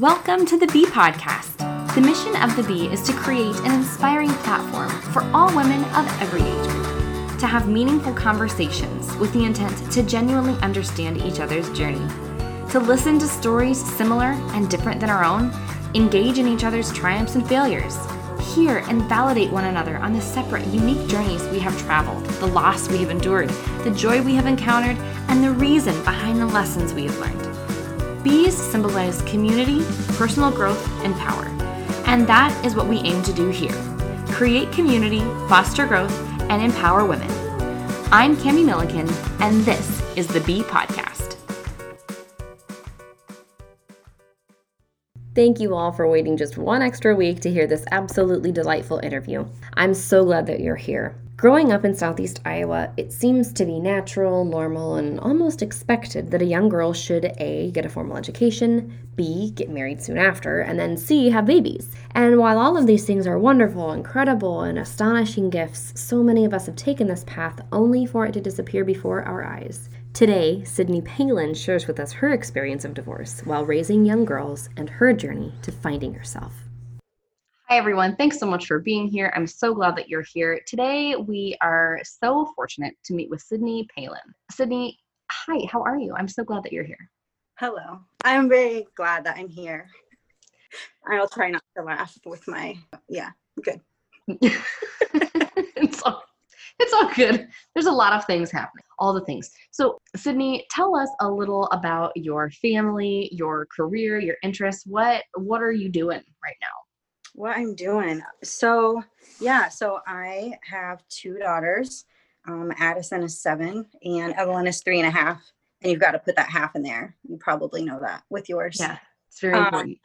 Welcome to the Bee Podcast. The mission of the Bee is to create an inspiring platform for all women of every age group to have meaningful conversations with the intent to genuinely understand each other's journey, to listen to stories similar and different than our own, engage in each other's triumphs and failures, hear and validate one another on the separate, unique journeys we have traveled, the loss we have endured, the joy we have encountered, and the reason behind the lessons we have learned. Bees symbolize community, personal growth, and power. And that is what we aim to do here create community, foster growth, and empower women. I'm Kami Milliken, and this is the Bee Podcast. Thank you all for waiting just one extra week to hear this absolutely delightful interview. I'm so glad that you're here. Growing up in southeast Iowa, it seems to be natural, normal, and almost expected that a young girl should A, get a formal education, B, get married soon after, and then C, have babies. And while all of these things are wonderful, incredible, and astonishing gifts, so many of us have taken this path only for it to disappear before our eyes. Today, Sydney Palen shares with us her experience of divorce while raising young girls and her journey to finding herself. Hi, everyone. Thanks so much for being here. I'm so glad that you're here. Today, we are so fortunate to meet with Sydney Palen. Sydney, hi, how are you? I'm so glad that you're here. Hello. I'm very glad that I'm here. I'll try not to laugh with my, yeah, good. it's, all, it's all good. There's a lot of things happening, all the things. So, Sydney, tell us a little about your family, your career, your interests. What what are you doing right now? What I'm doing. So, yeah, so I have two daughters. Um, Addison is seven and Evelyn is three and a half. And you've got to put that half in there. You probably know that with yours. Yeah, it's very um, important.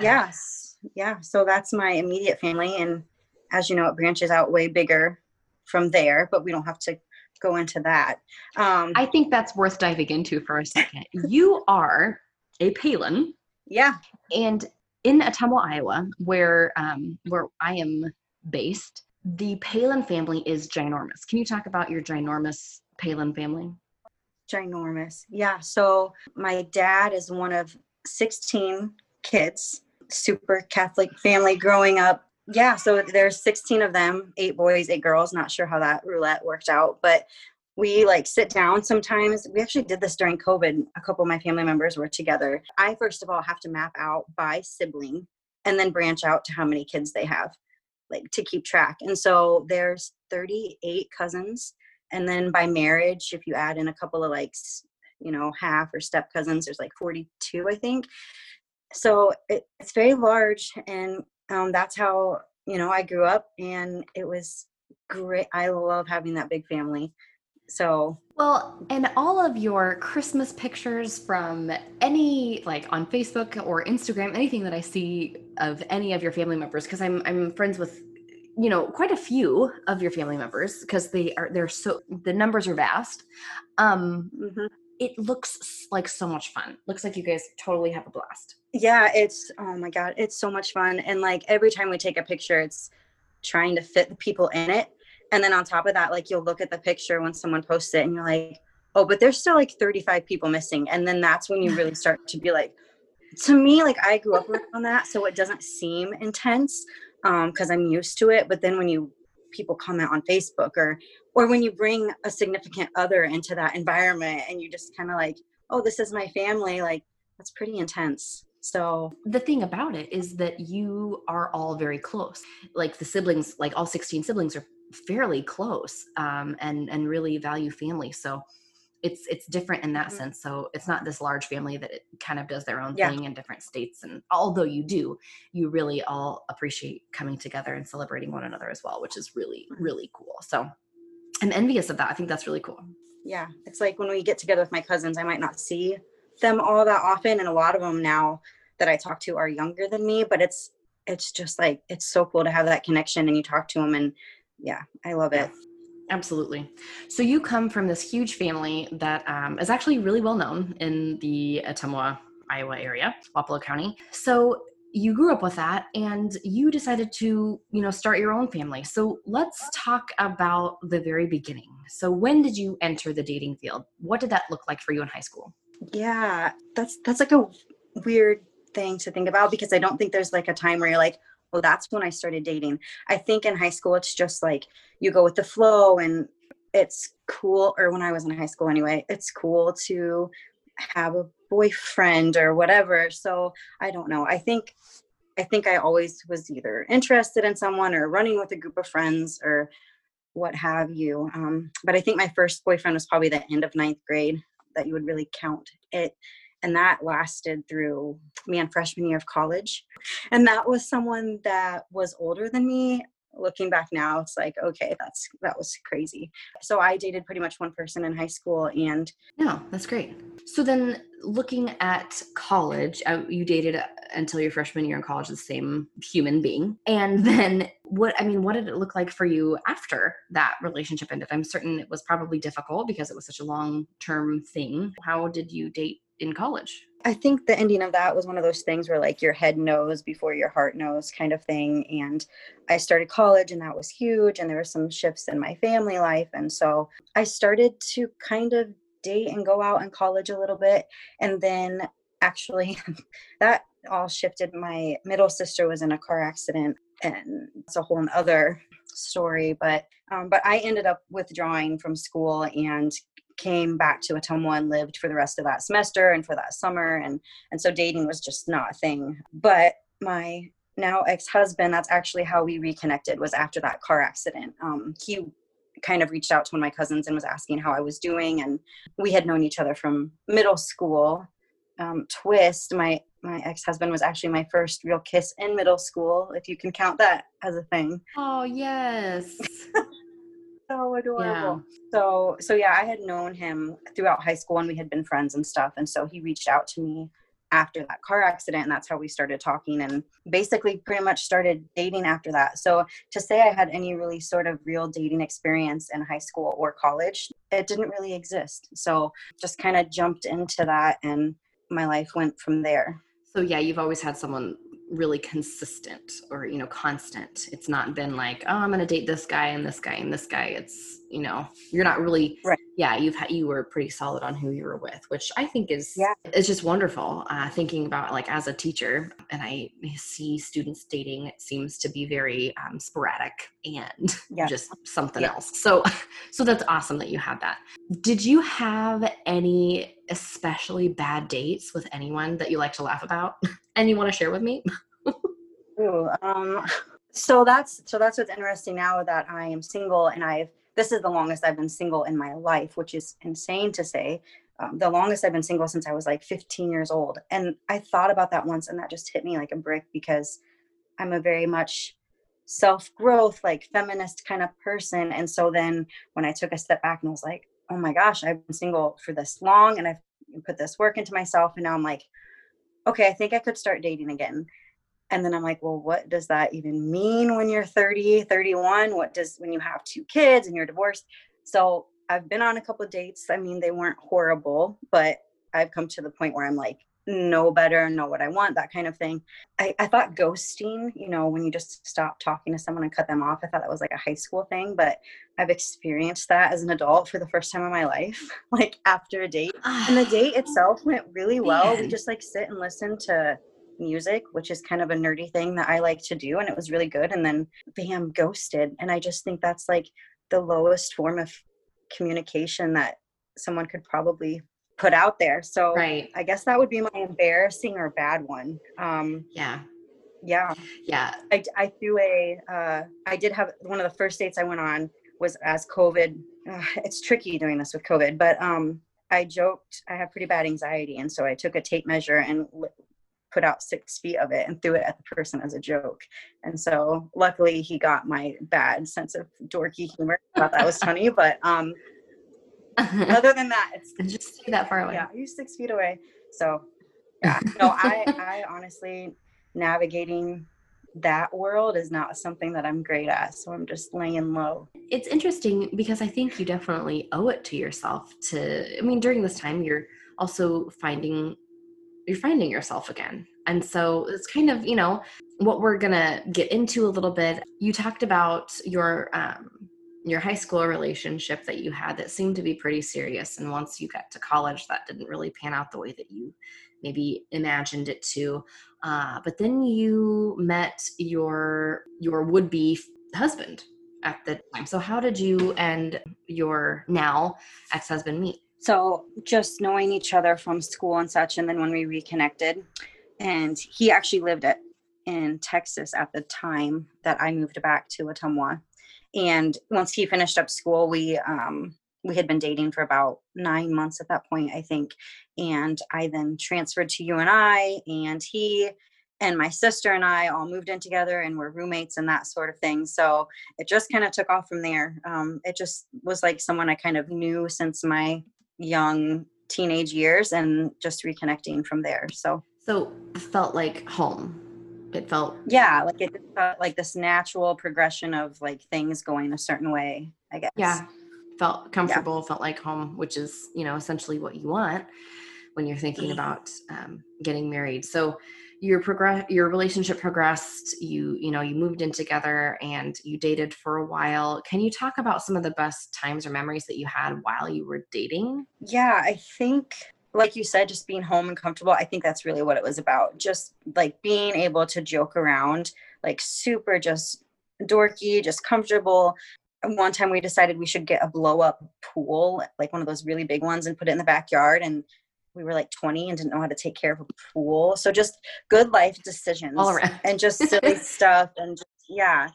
yes. Yeah. So that's my immediate family. And as you know, it branches out way bigger from there, but we don't have to go into that. Um, I think that's worth diving into for a second. you are a Palen. Yeah. And in Ottumwa, Iowa, where um, where I am based, the Palen family is ginormous. Can you talk about your ginormous Palen family? Ginormous, yeah. So my dad is one of 16 kids, super Catholic family growing up. Yeah, so there's 16 of them, eight boys, eight girls. Not sure how that roulette worked out, but we like sit down sometimes. We actually did this during covid. A couple of my family members were together. I first of all have to map out by sibling and then branch out to how many kids they have like to keep track. And so there's 38 cousins and then by marriage if you add in a couple of like you know half or step cousins there's like 42 i think. So it, it's very large and um, that's how you know i grew up and it was great. I love having that big family so, well, and all of your Christmas pictures from any like on Facebook or Instagram, anything that I see of any of your family members, because I'm I'm friends with you know quite a few of your family members because they are they're so the numbers are vast. Um, mm-hmm. It looks like so much fun. Looks like you guys totally have a blast. Yeah, it's oh my god, it's so much fun. And like every time we take a picture, it's trying to fit the people in it and then on top of that like you'll look at the picture when someone posts it and you're like oh but there's still like 35 people missing. And then that's when you really start to be like to me like i grew up on that so it doesn't seem intense um because i'm used to it. But then when you people comment on facebook or or when you bring a significant other into that environment and you just kind of like oh this is my family like that's pretty intense so the thing about it is that you are all very close. Like the siblings, like all 16 siblings are fairly close um, and and really value family. So it's it's different in that mm-hmm. sense. So it's not this large family that it kind of does their own yeah. thing in different states. And although you do, you really all appreciate coming together and celebrating one another as well, which is really mm-hmm. really cool. So I'm envious of that. I think that's really cool. Yeah, it's like when we get together with my cousins, I might not see them all that often, and a lot of them now that I talk to are younger than me. But it's it's just like it's so cool to have that connection, and you talk to them and yeah, I love it. Absolutely. So you come from this huge family that um, is actually really well known in the Ottumwa, Iowa area, Wapello County. So you grew up with that and you decided to you know start your own family so let's talk about the very beginning so when did you enter the dating field what did that look like for you in high school yeah that's that's like a weird thing to think about because I don't think there's like a time where you're like, well, that's when I started dating. I think in high school, it's just like you go with the flow and it's cool, or when I was in high school anyway, it's cool to have a boyfriend or whatever. So I don't know. I think I think I always was either interested in someone or running with a group of friends or what have you. Um, but I think my first boyfriend was probably the end of ninth grade that you would really count it. And that lasted through me and freshman year of college. And that was someone that was older than me. Looking back now, it's like, okay, that's that was crazy. So I dated pretty much one person in high school and No, that's great. So then looking at college, uh, you dated uh, until your freshman year in college the same human being. And then what I mean, what did it look like for you after that relationship ended? I'm certain it was probably difficult because it was such a long-term thing. How did you date in college? I think the ending of that was one of those things where like your head knows before your heart knows kind of thing. And I started college and that was huge. And there were some shifts in my family life. And so I started to kind of date and go out in college a little bit. And then actually that all shifted. My middle sister was in a car accident and it's a whole other story but um, but i ended up withdrawing from school and came back to Ottumwa and lived for the rest of that semester and for that summer and and so dating was just not a thing. But my now ex-husband that's actually how we reconnected was after that car accident. Um, he kind of reached out to one of my cousins and was asking how i was doing and we had known each other from middle school. Um, twist my my ex-husband was actually my first real kiss in middle school if you can count that as a thing. Oh, yes. so adorable. Yeah. So so yeah, I had known him throughout high school and we had been friends and stuff. And so he reached out to me after that car accident and that's how we started talking and basically pretty much started dating after that. So to say I had any really sort of real dating experience in high school or college, it didn't really exist. So just kind of jumped into that and my life went from there. So yeah, you've always had someone really consistent or you know constant. It's not been like, oh, I'm going to date this guy and this guy and this guy. It's you know, you're not really Right. Yeah, you've had you were pretty solid on who you were with, which I think is Yeah. it's just wonderful. Uh, thinking about like as a teacher, and I see students dating, it seems to be very um, sporadic and Yeah. just something Yeah. else. So, so that's awesome that you had that. Did you have any especially bad dates with anyone that you like to laugh about and you want to share with me? Ooh, um, so that's so that's what's interesting now that I am single and I've this is the longest I've been single in my life, which is insane to say. Um, the longest I've been single since I was like 15 years old, and I thought about that once, and that just hit me like a brick because I'm a very much self growth, like feminist kind of person, and so then when I took a step back and was like, oh my gosh, I've been single for this long, and I've put this work into myself, and now I'm like, okay, I think I could start dating again. And then i'm like well what does that even mean when you're 30 31 what does when you have two kids and you're divorced? So i've been on a couple of dates. I mean they weren't horrible but i've come to the point where i'm like know better know what i want that kind of thing. I, I thought ghosting you know when you just stop talking to someone and cut them off i thought that was like a high school thing but i've experienced that as an adult for the first time in my life like after a date. And the date itself went really well. We just like sit and listen to music which is kind of a nerdy thing that i like to do and it was really good and then bam ghosted. And i just think that's like the lowest form of communication that someone could probably put out there so Right. i guess that would be my embarrassing or bad one um Yeah. yeah Yeah. I, I threw a, uh, I did have one of the first dates I went on was as COVID. Uh, it's tricky doing this with COVID, but um, I joked I have pretty bad anxiety, and so I took a tape measure and put out six feet of it and threw it at the person as a joke. And so luckily he got my bad sense of dorky humor. Thought that was funny, but um, other than that, it's just stay that far away. yeah, you're six feet away. So yeah, no, I I honestly navigating that world is not something that I'm great at. So I'm just laying low. It's interesting because I think you definitely owe it to yourself to I mean during this time you're also finding you're finding yourself again. And so it's kind of, you know, what we're going to get into a little bit. You talked about your um your high school relationship that you had that seemed to be pretty serious and once you got to college that didn't really pan out the way that you maybe imagined it to. Uh, but then you met your your would be husband at the time. So how did you and your now ex husband meet? So just knowing each other from school and such, and then when we reconnected, and he actually lived at in Texas at the time that I moved back to Ottumwa. And once he finished up school, we um, we had been dating for about nine months at that point, I think. And I then transferred to UNI, and he and my sister and I all moved in together and were roommates and that sort of thing. So it just kind of took off from there. Um, it just was like someone I kind of knew since my young teenage years and just reconnecting from there. So, so felt like home. It felt, yeah, like it felt like this natural progression of like things going a certain way, I guess. Yeah. Felt comfortable, yeah. felt like home, which is, you know, essentially what you want when you're thinking mm-hmm. about um, getting married. So, your progress your relationship progressed you you know you moved in together and you dated for a while can you talk about some of the best times or memories that you had while you were dating yeah i think like you said just being home and comfortable i think that's really what it was about just like being able to joke around like super just dorky just comfortable one time we decided we should get a blow up pool like one of those really big ones and put it in the backyard and we were like 20 and didn't know how to take care of a pool. So just good life decisions all around and just silly stuff and just, yeah,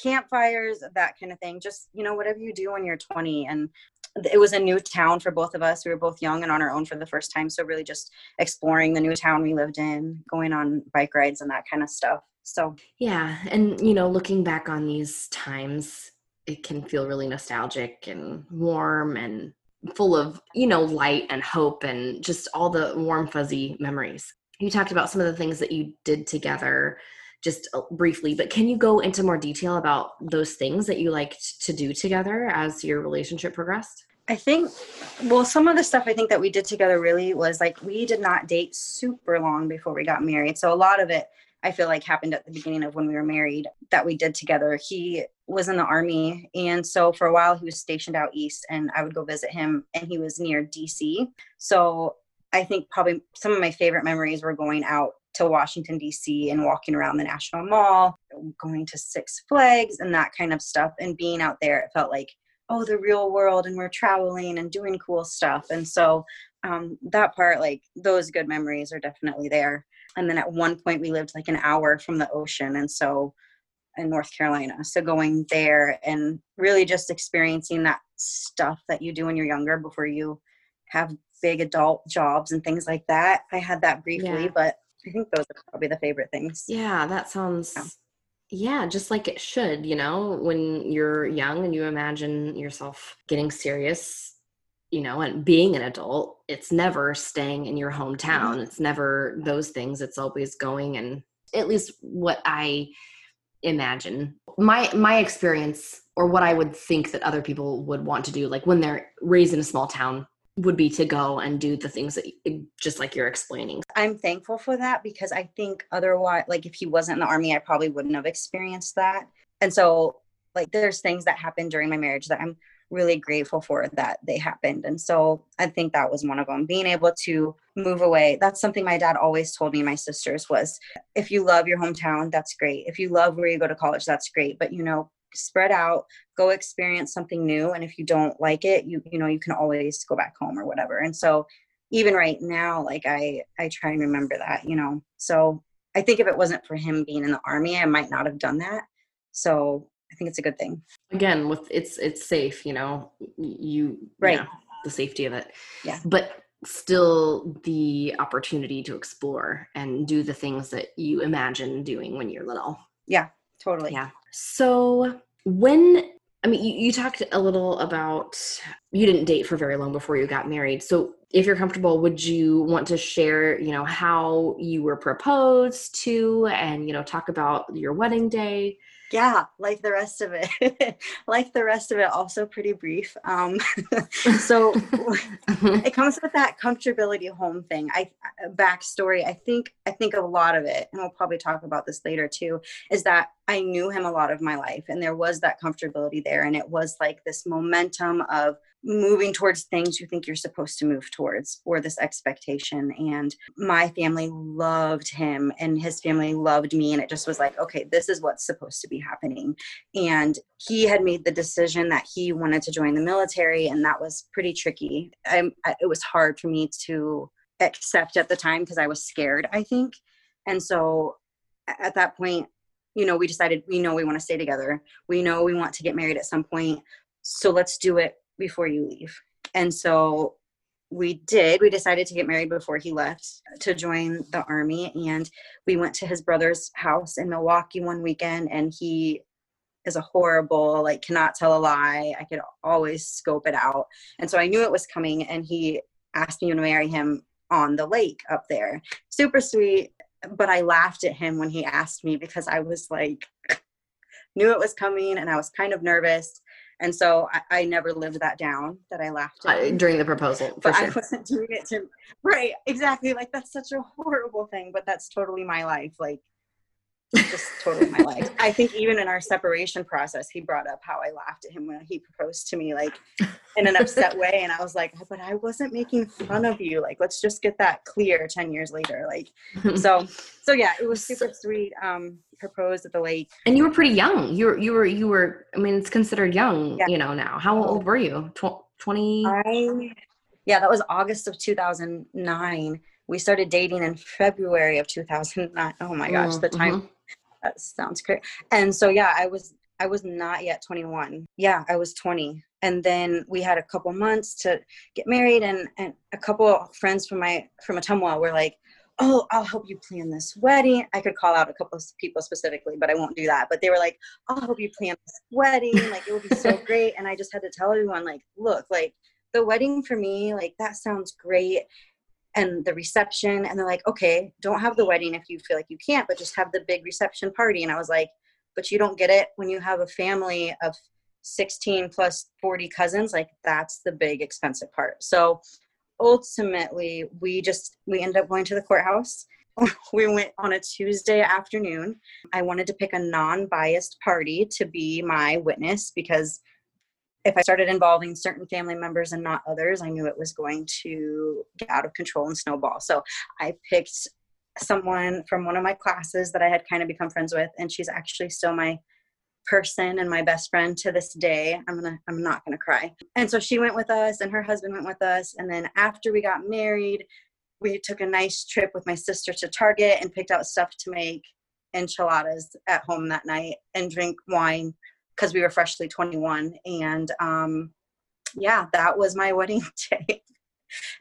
campfires, that kind of thing. Just, you know, whatever you do when you're 20 and it was a new town for both of us. We were both young and on our own for the first time. So really just exploring the new town we lived in, going on bike rides and that kind of stuff. So, yeah. And, you know, looking back on these times, it can feel really nostalgic and warm and full of, you know, light and hope and just all the warm, fuzzy memories. You talked about some of the things that you did together just uh, briefly, but can you go into more detail about those things that you liked to do together as your relationship progressed? I think, well, some of the stuff I think that we did together really was like we did not date super long before we got married. So a lot of it I feel like happened at the beginning of when we were married that we did together. He was in the army. And so for a while, he was stationed out east, and I would go visit him, and he was near DC. So I think probably some of my favorite memories were going out to Washington, D.C., and walking around the National Mall, going to Six Flags, and that kind of stuff. And being out there, it felt like, oh, the real world, and we're traveling and doing cool stuff. And so um, that part, like those good memories are definitely there and then at one point we lived like an hour from the ocean and so in north carolina so going there and really just experiencing that stuff that you do when you're younger before you have big adult jobs and things like that i had that briefly yeah. but i think those are probably the favorite things yeah that sounds yeah. Yeah, just like it should, you know, when you're young and you imagine yourself getting serious you know, and being an adult, it's never staying in your hometown. It's never those things. It's always going and at least what I imagine. My my experience or what I would think that other people would want to do like when they're raised in a small town would be to go and do the things that just like you're explaining. I'm thankful for that because I think otherwise like if he wasn't in the army I probably wouldn't have experienced that. And so like there's things that happened during my marriage that I'm really grateful for that they happened. And so I think that was one of them. Being able to move away. That's something my dad always told me, my sisters, was if you love your hometown, that's great. If you love where you go to college, that's great. But you know, spread out, go experience something new. And if you don't like it, you you know, you can always go back home or whatever. And so even right now, like I I try and remember that, you know. So I think if it wasn't for him being in the army, I might not have done that. So I think it's a good thing. Again, with it's it's safe, you know, you right you know, the safety of it. Yeah. But still the opportunity to explore and do the things that you imagine doing when you're little. Yeah, totally. Yeah. So when I mean, you, you, talked a little about you didn't date for very long before you got married. So, if you're comfortable, would you want to share, you know, how you were proposed to, and you know, talk about your wedding day? yeah like the rest of it like the rest of it also pretty brief um so it comes with that comfortability home thing i backstory i think i think a lot of it and we'll probably talk about this later too is that i knew him a lot of my life and there was that comfortability there and it was like this momentum of moving towards things you think you're supposed to move towards or this expectation and my family loved him and his family loved me and it just was like okay this is what's supposed to be happening and he had made the decision that he wanted to join the military and that was pretty tricky. I, it was hard for me to accept at the time because i was scared i think and so at that point you know we decided we know we want to stay together we know we want to get married at some point so let's do it before you leave. And so we did. We decided to get married before he left to join the army. And we went to his brother's house in Milwaukee one weekend, and he is a horrible, like, cannot tell a lie. I could always scope it out. And so I knew it was coming, and he asked me to marry him on the lake up there. Super sweet. But I laughed at him when he asked me because I was like, knew it was coming and I was kind of nervous. And so I, I never lived that down that I laughed at. Uh, during the proposal. but sure. I wasn't doing it to, right, exactly. Like that's such a horrible thing, but that's totally my life. Like just totally my life. I think even in our separation process, he brought up how I laughed at him when he proposed to me, like in an upset way. And I was like, but I wasn't making fun of you. Like, let's just get that clear 10 years later. Like, so, so yeah, it was super sweet. Um, proposed at the lake. And you were pretty young. You were, you were, you were, I mean, it's considered young, yeah. you know, now. How old were you? 20? I, yeah, that was August of 2009 we started dating in February of 2009. Oh my gosh, the time mm-hmm that sounds great and so yeah i was i was not yet 21 yeah i was 20 and then we had a couple months to get married and and a couple of friends from my from Ottumwa were like oh i'll help you plan this wedding. I could call out a couple of people specifically but i won't do that. But they were like i'll help you plan this wedding. Like it will be so great. And i just had to tell everyone like look like the wedding for me like that sounds great and the reception and they're like okay don't have the wedding if you feel like you can't but just have the big reception party. And i was like but you don't get it when you have a family of 16 plus 40 cousins like that's the big expensive part. So ultimately we just we ended up going to the courthouse. We went on a tuesday afternoon. I wanted to pick a non-biased party to be my witness because if I started involving certain family members and not others, I knew it was going to get out of control and snowball. So I picked someone from one of my classes that I had kind of become friends with, and she's actually still my person and my best friend to this day. I'm gonna I'm not gonna cry. And so she went with us and her husband went with us. And then after we got married, we took a nice trip with my sister to Target and picked out stuff to make enchiladas at home that night and drink wine because we were freshly 21 and um yeah that was my wedding day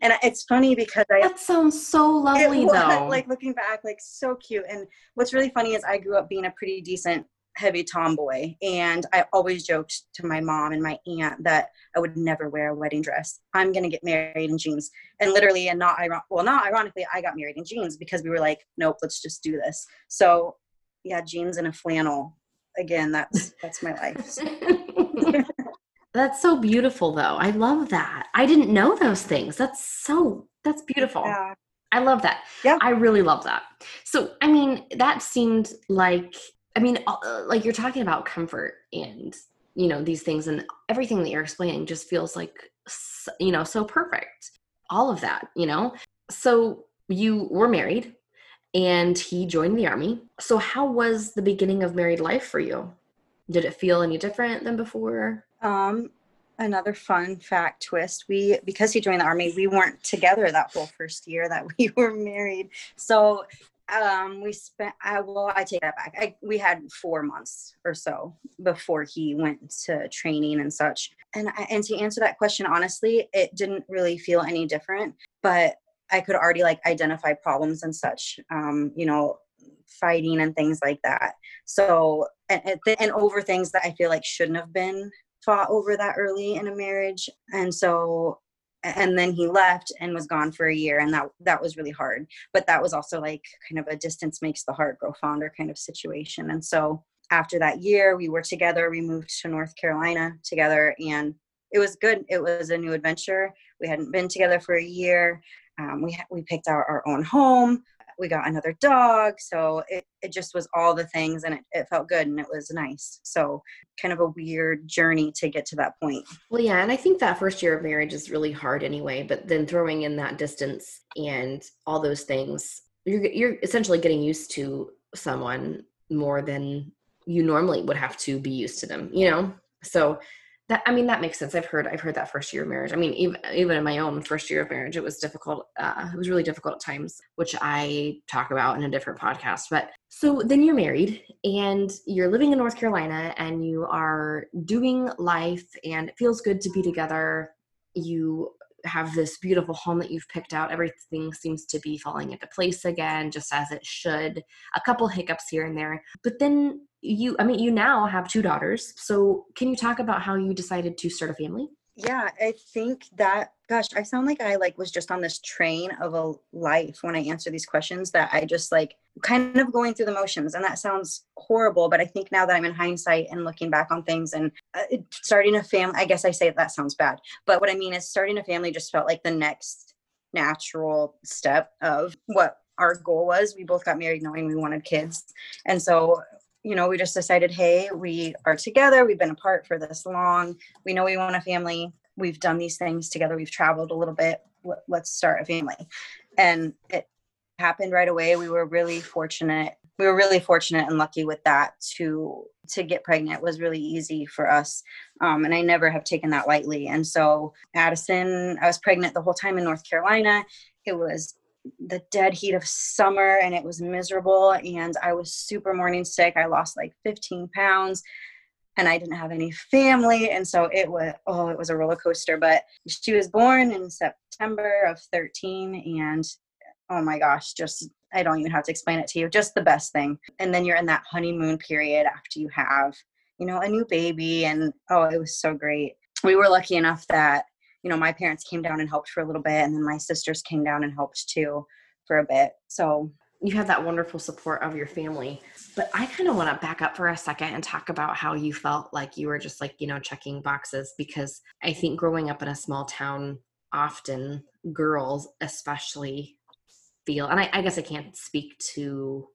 and it's funny because I that sounds so lovely was, though. Like looking back, like so cute. And what's really funny is I grew up being a pretty decent heavy tomboy, and I always joked to my mom and my aunt that I would never wear a wedding dress. I'm gonna get married in jeans, and literally, and not iron- well, not ironically, I got married in jeans because we were like, nope, let's just do this. So yeah, jeans and a flannel again, that's that's my life. that's so beautiful though. I love that. I didn't know those things. That's so that's beautiful. Yeah. I love that. Yeah. I really love that. So, I mean, that seemed like I mean, uh, like you're talking about comfort and you know these things and everything that you're explaining just feels like you know so perfect all of that you know so you were married and he joined the army. So, how was the beginning of married life for you? Did it feel any different than before? Um, another fun fact twist we because he joined the army we weren't together that whole first year that we were married so um we spent i well i take that back I, we had four months or so before he went to training and such and I, and to answer that question honestly it didn't really feel any different but I could already like identify problems and such, um, you know, fighting and things like that. So, and, and over things that I feel like shouldn't have been fought over that early in a marriage. And so, and then he left and was gone for a year and that that was really hard but that was also like kind of a distance makes the heart grow fonder kind of situation and so after that year, we were together. We moved to North Carolina together, and it was good. It was a new adventure. We hadn't been together for a year. Um, we we picked out our own home. We got another dog, so it it just was all the things, and it, it felt good and it was nice. So kind of a weird journey to get to that point. Well, yeah, and I think that first year of marriage is really hard anyway. But then throwing in that distance and all those things, you're you're essentially getting used to someone more than you normally would have to be used to them. You know, so that i mean that makes sense. I've heard i've heard that first year of marriage. I mean even even in my own first year of marriage it was difficult uh, it was really difficult at times which i talk about in a different podcast. But so then you're married and you're living in north carolina and you are doing life and it feels good to be together. You have this beautiful home that you've picked out. Everything seems to be falling into place again just as it should. A couple hiccups here and there. But then you i mean you now have two daughters. So can you talk about how you decided to start a family? Yeah i think that gosh i sound like i like was just on this train of a life when i answer these questions that i just like kind of going through the motions and that sounds horrible but i think now that i'm in hindsight and looking back on things and uh, starting a family i guess i say that sounds bad but what i mean is starting a family just felt like the next natural step of what our goal was. We both got married knowing we wanted kids and so you know, we just decided, hey, we are together. We've been apart for this long. We know we want a family. We've done these things together. We've traveled a little bit. Let's start a family. And it happened right away. We were really fortunate. We were really fortunate and lucky with that to to get pregnant was really easy for us. Um, and I never have taken that lightly. And so Addison, I was pregnant the whole time in North Carolina. It was the dead heat of summer and it was miserable and i was super morning sick. I lost like 15 pounds and i didn't have any family and so it was oh it was a roller coaster. But she was born in september of 13 and oh my gosh just i don't even have to explain it to you just the best thing. And then you're in that honeymoon period after you have you know a new baby and oh it was so great. We were lucky enough that you know, my parents came down and helped for a little bit, and then my sisters came down and helped too for a bit. So you have that wonderful support of your family. But I kind of want to back up for a second and talk about how you felt like you were just like, you know, checking boxes because I think growing up in a small town, often girls, especially, feel, and I, I guess I can't speak to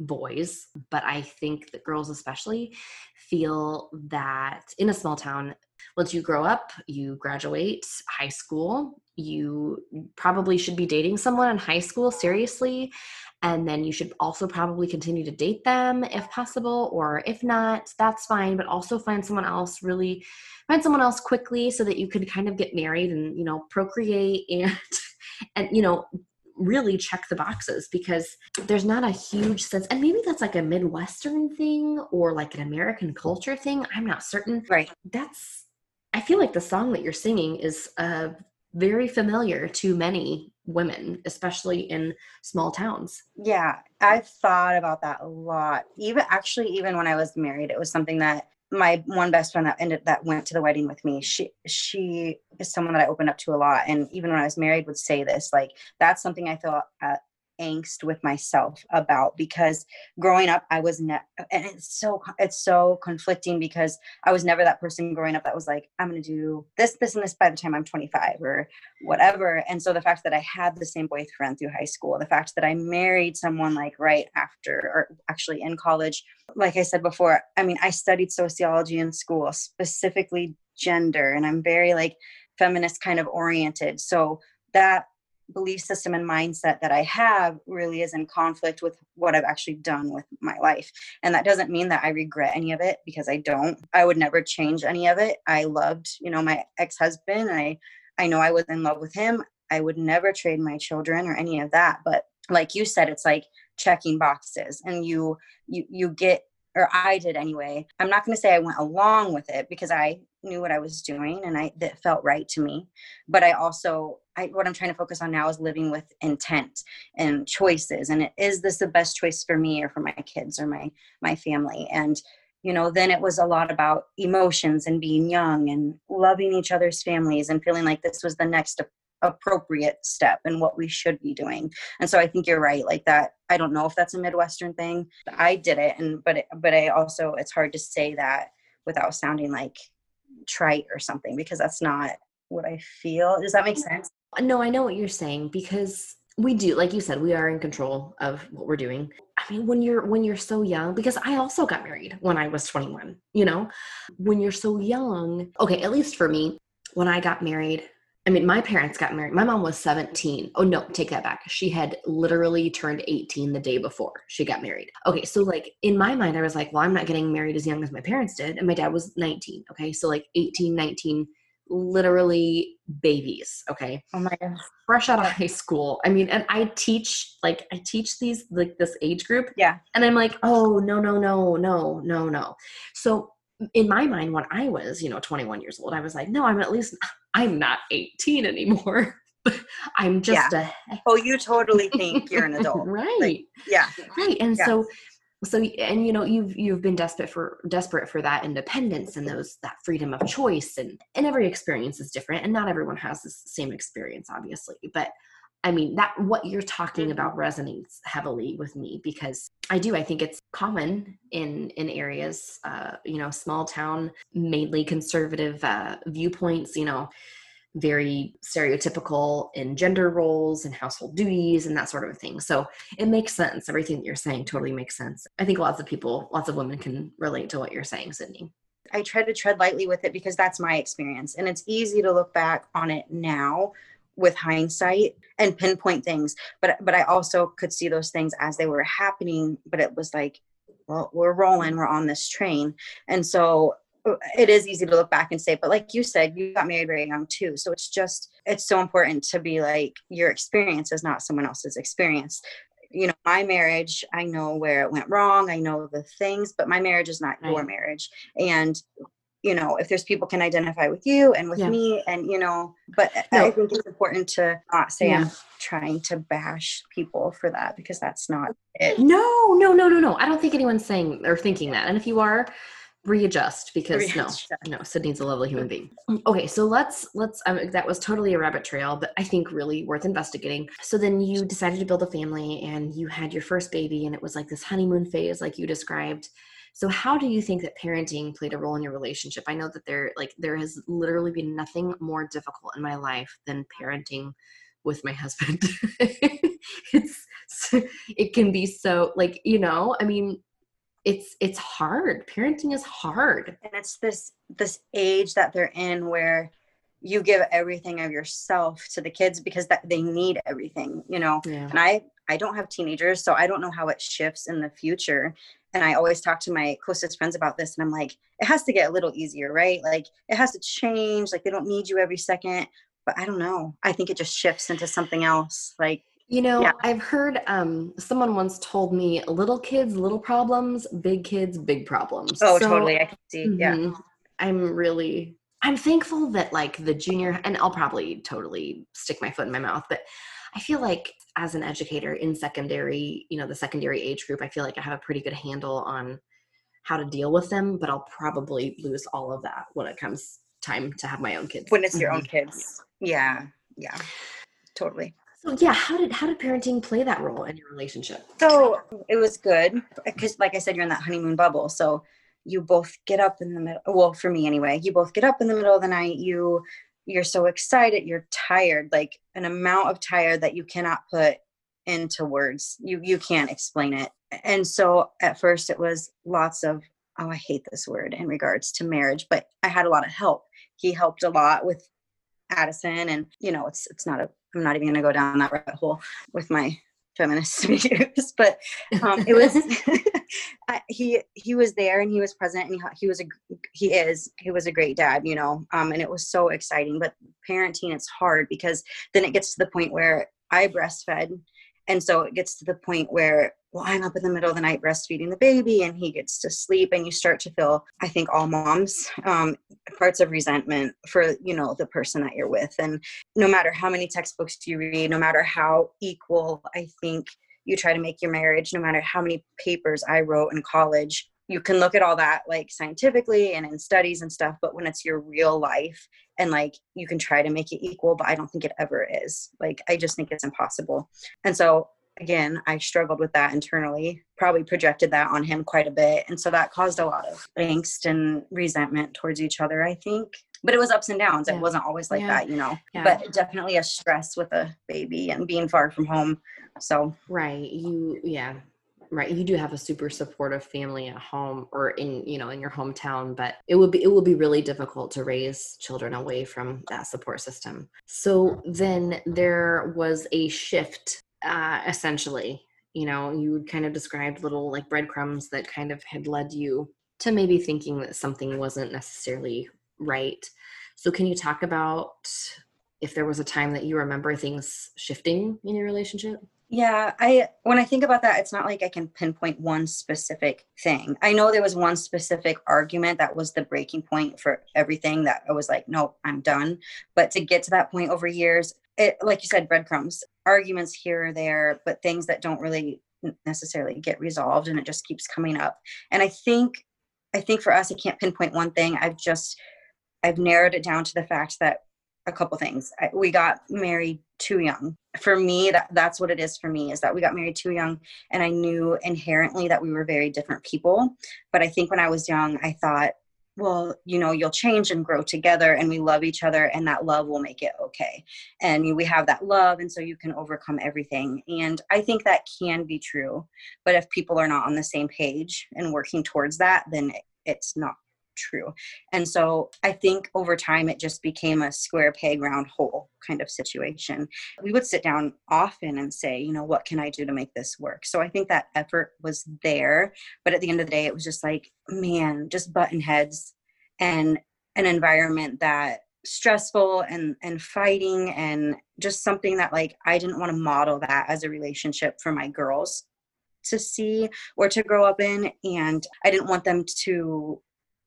boys, but I think that girls especially feel that in a small town, once you grow up, you graduate high school, you probably should be dating someone in high school seriously. And then you should also probably continue to date them if possible, or if not, that's fine, but also find someone else really find someone else quickly so that you can kind of get married and you know procreate and and you know really check the boxes because there's not a huge sense and maybe that's like a midwestern thing or like an american culture thing i'm not certain. Right. That's i feel like the song that you're singing is uh, very familiar to many women especially in small towns. Yeah i've thought about that a lot. Even actually even when i was married it was something that my one best friend that ended that went to the wedding with me she she is someone that i opened up to a lot. And even when i was married would say this like that's something i uh, angst with myself about because growing up I was ne- and it's so it's so conflicting because I was never that person growing up that was like I'm going to do this this and this by the time I'm 25 or whatever. And so the fact that I had the same boyfriend through high school the fact that I married someone like right after or actually in college like I said before I mean I studied sociology in school specifically gender and I'm very like feminist kind of oriented. So that belief system and mindset that I have really is in conflict with what I've actually done with my life. And that doesn't mean that I regret any of it because I don't. I would never change any of it. I loved, you know, my ex-husband. I I know I was in love with him. I would never trade my children or any of that, but like you said it's like checking boxes and you you you get or I did anyway. I'm not going to say I went along with it because I knew what I was doing and I that felt right to me. But I also I what I'm trying to focus on now is living with intent and choices and is this the best choice for me or for my kids or my my family. And you know then it was a lot about emotions and being young and loving each other's families and feeling like this was the next appropriate step and what we should be doing. And so i think you're right like that i don't know if that's a midwestern thing. I did it and but it, but i also it's hard to say that without sounding like trite or something because that's not what i feel. Does that make sense? No i know what you're saying because we do like you said we are in control of what we're doing. I mean when you're when you're so young because i also got married when i was 21 you know? When you're so young okay at least for me when i got married i mean my parents got married. My mom was 17 oh no take that back. She had literally turned 18 the day before she got married. Okay so like in my mind i was like well i'm not getting married as young as my parents did and my dad was 19 okay? So like 18 19 literally babies okay? Oh my god fresh out of high school. I mean and i teach like i teach these like this age group yeah. and i'm like oh no no no no no no. So in my mind when i was you know 21 years old i was like no i'm at least i'm not 18 anymore i'm just Yeah. a oh you totally think you're an adult right Like, yeah right and Yeah. so so and you know you've you've been desperate for desperate for that independence and those that freedom of choice and and every experience is different and not everyone has the same experience obviously but i mean that what you're talking Mhm. about resonates heavily with me because i do i think it's common in in areas uh you know small town mainly conservative uh viewpoints you know very stereotypical in gender roles and household duties and that sort of thing. So it makes sense. Everything that you're saying totally makes sense. I think lots of people, lots of women can relate to what you're saying, Sydney. I try to tread lightly with it because that's my experience. And it's easy to look back on it now with hindsight and pinpoint things. But but I also could see those things as they were happening, but it was like, well, we're rolling, we're on this train. And so uh, it is easy to look back and say, but like you said, you got married very young too. So it's just it's so important to be like your experience is not someone else's experience. You know, my marriage, I know where it went wrong. I know the things, but my marriage is not your marriage and you know if there's people can identify with you and with Yeah. me and you know but i think it's important to not say Yeah. i'm trying to bash people for that because that's not it No, no, no, no, no. I don't think anyone's saying or thinking that. And if you are, readjust because Readjust. no, no, Sydney's a lovely human being. Okay, so let's let's. Um, that was totally a rabbit trail, but I think really worth investigating. So then you decided to build a family, and you had your first baby, and it was like this honeymoon phase, like you described. So how do you think that parenting played a role in your relationship? I know that there like there has literally been nothing more difficult in my life than parenting with my husband. it's it can be so like, you know, I mean it's it's hard. Parenting is hard. and it's this this age that they're in where you give everything of yourself to the kids because that they need everything you know? Yeah. and i i don't have teenagers so i don't know how it shifts in the future. And i always talk to my closest friends about this and i'm like it has to get a little easier right? Like it has to change like they don't need you every second. But i don't know. I think it just shifts into something else like You know, Yeah. I've heard um someone once told me little kids, little problems, big kids, big problems. oh So, totally. I can see yeah. Mhm, I'm really I'm thankful that like the junior and I'll probably totally stick my foot in my mouth, but I feel like as an educator in secondary, you know, the secondary age group, I feel like I have a pretty good handle on how to deal with them, but I'll probably lose all of that when it comes time to have my own kids. when it's your own Mhm. kids yeah yeah totally So yeah, how did how did parenting play that role in your relationship? So it was good because, like I said, you're in that honeymoon bubble. So you both get up in the middle. Well, for me anyway, you both get up in the middle of the night. You you're so excited. You're tired, like an amount of tired that you cannot put into words. You you can't explain it. And so at first it was lots of oh I hate this word in regards to marriage, but I had a lot of help. He helped a lot with Addison, and you know it's it's not a I'm not even going to go down that rabbit hole with my feminist views, but um, it was he he was there and he was present and he, he was a he is he was a great dad you know um, and it was so exciting but parenting it's hard because then it gets to the point where i breastfed and so it gets to the point where well i'm up in the middle of the night breastfeeding the baby and he gets to sleep and you start to feel i think all moms um, parts of resentment for you know the person that you're with. And no matter how many textbooks you read no matter how equal i think you try to make your marriage no matter how many papers i wrote in college you can look at all that like scientifically and in studies and stuff but when it's your real life and like you can try to make it equal but i don't think it ever is. Like i just think it's impossible. And so again i struggled with that internally probably projected that on him quite a bit. And so that caused a lot of angst and resentment towards each other i think. But it was ups and downs. Yeah. it wasn't always like yeah. that you know? Yeah. but definitely a stress with a baby and being far from home. So right. You yeah right you do have a super supportive family at home or in you know in your hometown but it would be it would be really difficult to raise children away from that support system. So then there was a shift uh essentially you know you kind of described little like breadcrumbs that kind of had led you to maybe thinking that something wasn't necessarily right. So can you talk about if there was a time that you remember things shifting in your relationship yeah, I when I think about that, it's not like I can pinpoint one specific thing. I know there was one specific argument that was the breaking point for everything that I was like, nope, I'm done. But to get to that point over years, it like you said, breadcrumbs, arguments here or there, but things that don't really necessarily get resolved and it just keeps coming up. And I think I think for us, I can't pinpoint one thing. I've just I've narrowed it down to the fact that a couple things. We got married too young. For me, that, that's what it is for me is that we got married too young. And I knew inherently that we were very different people. But I think when I was young, I thought, well, you know, you'll change and grow together and we love each other and that love will make it okay. And we have that love and so you can overcome everything. And I think that can be true. But if people are not on the same page and working towards that, then it's not true. And so I think over time it just became a square peg round hole kind of situation. We would sit down often and say, you know, what can I do to make this work? So I think that effort was there. But at the end of the day, it was just like, man, just button heads and an environment that stressful and and fighting and just something that like I didn't want to model that as a relationship for my girls to see or to grow up in and I didn't want them to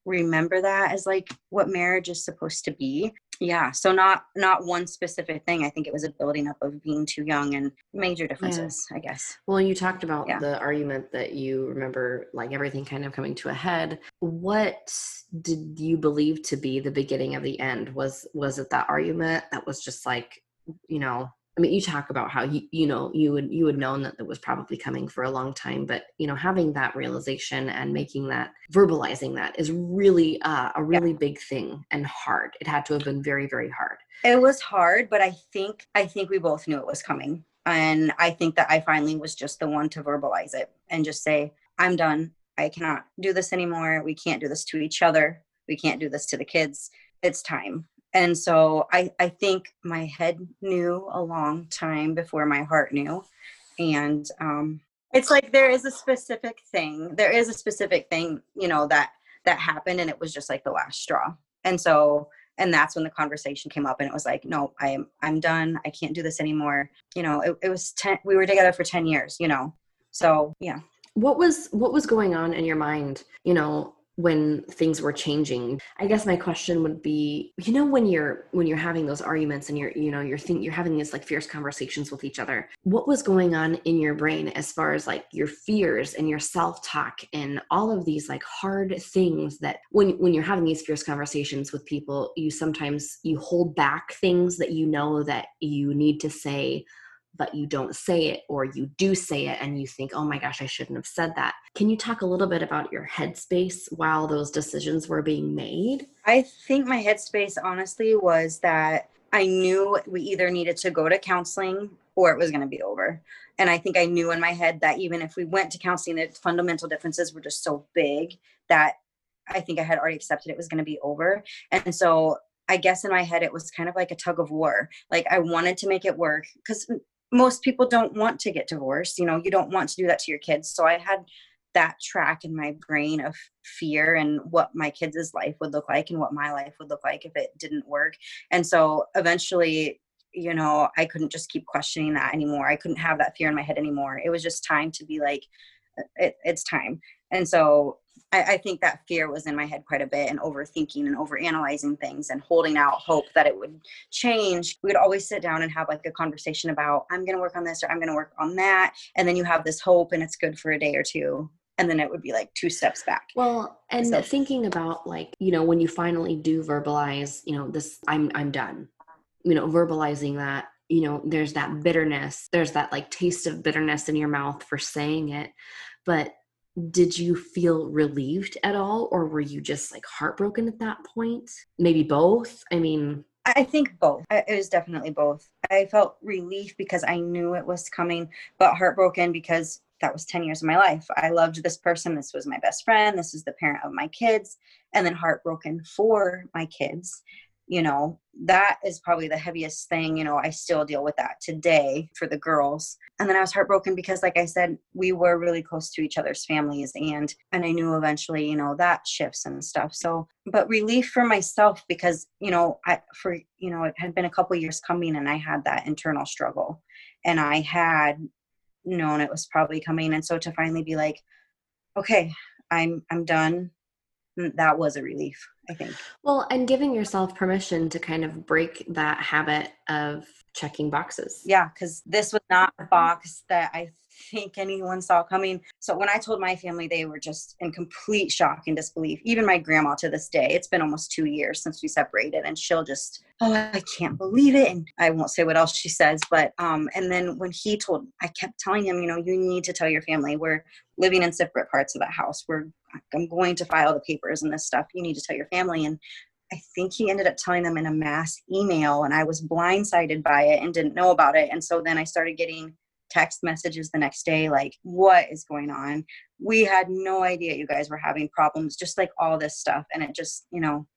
remember that as like what marriage is supposed to be. Yeah so not not one specific thing. I think it was a building up of being too young and major differences yeah. i guess. Well you talked about yeah. the argument that you remember like everything kind of coming to a head. What did you believe to be the beginning of the end? Was was it that argument that was just like you know I mean, you talk about how you you know you would you would known that it was probably coming for a long time, but you know having that realization and making that verbalizing that is really uh, a really yeah. big thing and hard. It had to have been very very hard. It was hard, but I think I think we both knew it was coming, and I think that I finally was just the one to verbalize it and just say, "I'm done. I cannot do this anymore. We can't do this to each other. We can't do this to the kids. It's time." And so I, I think my head knew a long time before my heart knew. And um, it's like there is a specific thing there is a specific thing you know that that happened and it was just like the last straw. And so and that's when the conversation came up and it was like no i'm i'm done. I can't do this anymore. You know it, it was 10 we were together for 10 years you know? So yeah. What was what was going on in your mind you know when things were changing. I guess my question would be you know when you're when you're having those arguments and you're you know you're think you're having these like fierce conversations with each other what was going on in your brain as far as like your fears and your self-talk and all of these like hard things that when when you're having these fierce conversations with people you sometimes you hold back things that you know that you need to say but you don't say it or you do say it and you think oh my gosh i shouldn't have said that. Can you talk a little bit about your headspace while those decisions were being made? I think my headspace honestly was that i knew we either needed to go to counseling or it was going to be over. And i think i knew in my head that even if we went to counseling the fundamental differences were just so big that i think i had already accepted it was going to be over. And so I guess in my head it was kind of like a tug of war. Like I wanted to make it work because most people don't want to get divorced you know you don't want to do that to your kids. So i had that track in my brain of fear and what my kids' life would look like and what my life would look like if it didn't work. And so eventually you know i couldn't just keep questioning that anymore. I couldn't have that fear in my head anymore. It was just time to be like uh, it, it's time. And so I, I, think that fear was in my head quite a bit and overthinking and overanalyzing things and holding out hope that it would change. We would always sit down and have like a conversation about, I'm going to work on this or I'm going to work on that. And then you have this hope and it's good for a day or two. and then it would be like two steps back well and So- thinking about like you know when you finally do verbalize you know this i'm i'm done you know verbalizing that you know there's that bitterness there's that like taste of bitterness in your mouth for saying it but did you feel relieved at all or were you just like heartbroken at that point maybe both i mean I think both. It was definitely both. I felt relief because I knew it was coming, but heartbroken because that was 10 years of my life. I loved this person. This was my best friend. This is the parent of my kids. And then heartbroken for my kids. You know, that is probably the heaviest thing. You know, I still deal with that today for the girls. And then I was heartbroken because, like I said, we were really close to each other's families. And, and I knew eventually, you know, that shifts and stuff. So, but relief for myself because you know i for you know it had been a couple years coming and i had that internal struggle and i had known it was probably coming and so to finally be like okay i'm i'm done mm, that was a relief i think. Well and giving yourself permission to kind of break that habit of checking boxes. Yeah because this was not a mm-hmm. box that i think anyone saw coming. So when i told my family they were just in complete shock and disbelief. Even my grandma to this day it's been almost two years since we separated and she'll just oh i can't believe it and i won't say what else she says but um and then when he told i kept telling him you know you need to tell your family we're living in separate parts of the house. We're i'm going to file the papers and this stuff. You need to tell your family and I think he ended up telling them in a mass email, and I was blindsided by it and didn't know about it. And so then I started getting text messages the next day like, What is going on? We had no idea you guys were having problems, just like all this stuff. And it just, you know,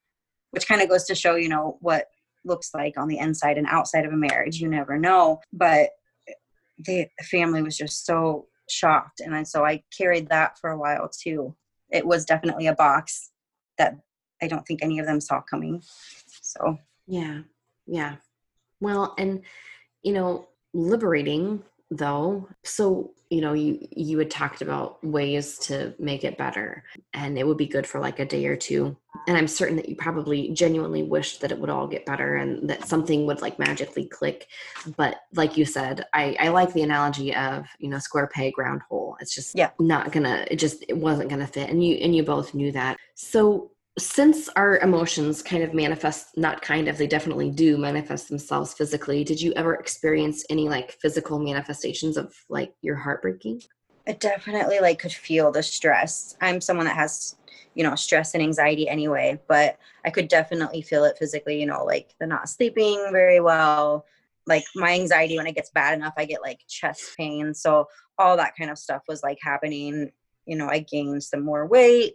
which kind of goes to show, you know, what looks like on the inside and outside of a marriage. You never know. But the family was just so shocked. And so I carried that for a while too. It was definitely a box that I don't think any of them saw coming. So, yeah yeah well and you know liberating though. So you know you you had talked about ways to make it better and it would be good for like a day or two. And i'm certain that you probably genuinely wished that it would all get better and that something would like magically click. But like you said i i like the analogy of you know square peg round hole. It's just Yeah. not gonna it just it wasn't gonna fit and you and you both knew that. So since our emotions kind of manifest not kind of they definitely do manifest themselves physically did you ever experience any like physical manifestations of like your heart breaking I definitely like could feel the stress. I'm someone that has, you know, stress and anxiety anyway, but I could definitely feel it physically, you know, like the not sleeping very well, like my anxiety when it gets bad enough, I get like chest pain. So all that kind of stuff was like happening. You know, I gained some more weight,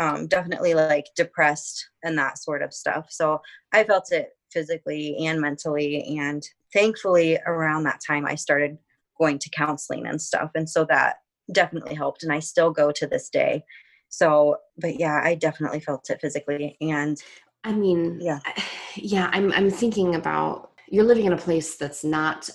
um, definitely like depressed and that sort of stuff. So I felt it physically and mentally. And thankfully, around that time, I started going to counseling and stuff. And so that definitely helped. And I still go to this day. So, but yeah, I definitely felt it physically. And i mean Yeah. Yeah i'm i'm thinking about you're living in a place that's not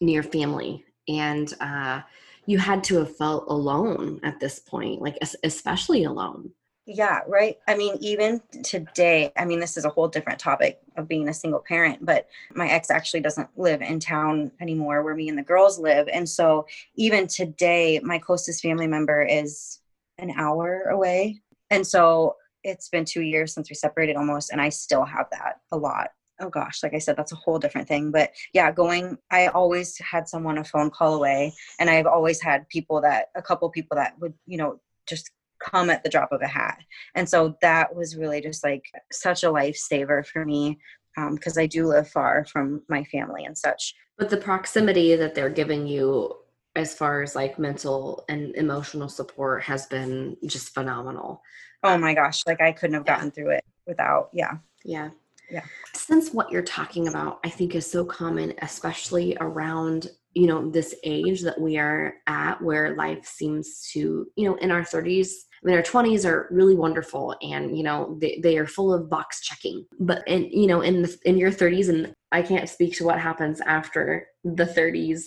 near family and uh you had to have felt alone at this point like especially alone yeah, right. I mean, even today, I mean, this is a whole different topic of being a single parent, but my ex actually doesn't live in town anymore where me and the girls live. And so even today, my closest family member is an hour away. And so it's been two years since we separated almost, and I still have that a lot. Oh gosh, like I said, that's a whole different thing. But yeah, going, I always had someone a phone call away, and I've always had people that, a couple people that would, you know, just come at the drop of a hat. And so that was really just like such a lifesaver for me um, because I do live far from my family and such. but the proximity that they're giving you as far as like mental and emotional support has been just phenomenal Oh my gosh, like I couldn't have gotten through it without, yeah. Yeah. Yeah. Since what you're talking about, I think is so common, especially around, you know, this age that we are at where life seems to, you know, in our 30s, I mean, our 20s are really wonderful and, you know, they, they are full of box checking. But, in, you know, in, the, in your 30s, and I can't speak to what happens after the 30s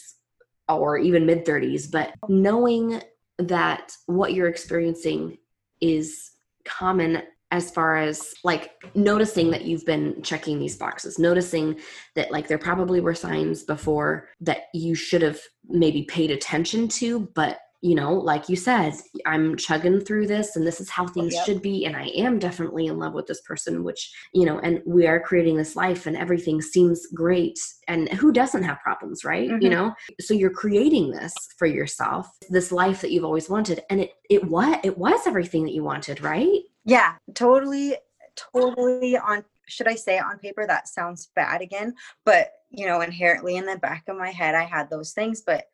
or even mid 30s, but knowing that what you're experiencing is common as far as like noticing that you've been checking these boxes noticing that like there probably were signs before that you should have maybe paid attention to but you know, like you said, I'm chugging through this and this is how things Yep. should be. And I am definitely in love with this person, which, you know, and we are creating this life and everything seems great. And who doesn't have problems, right? You Mhm. know, so you're creating this for yourself, this life that you've always wanted. And it, it what it was everything that you wanted, right? Yeah, totally, totally on. Should I say it on paper? That sounds bad again, but you know, inherently in the back of my head, I had those things, but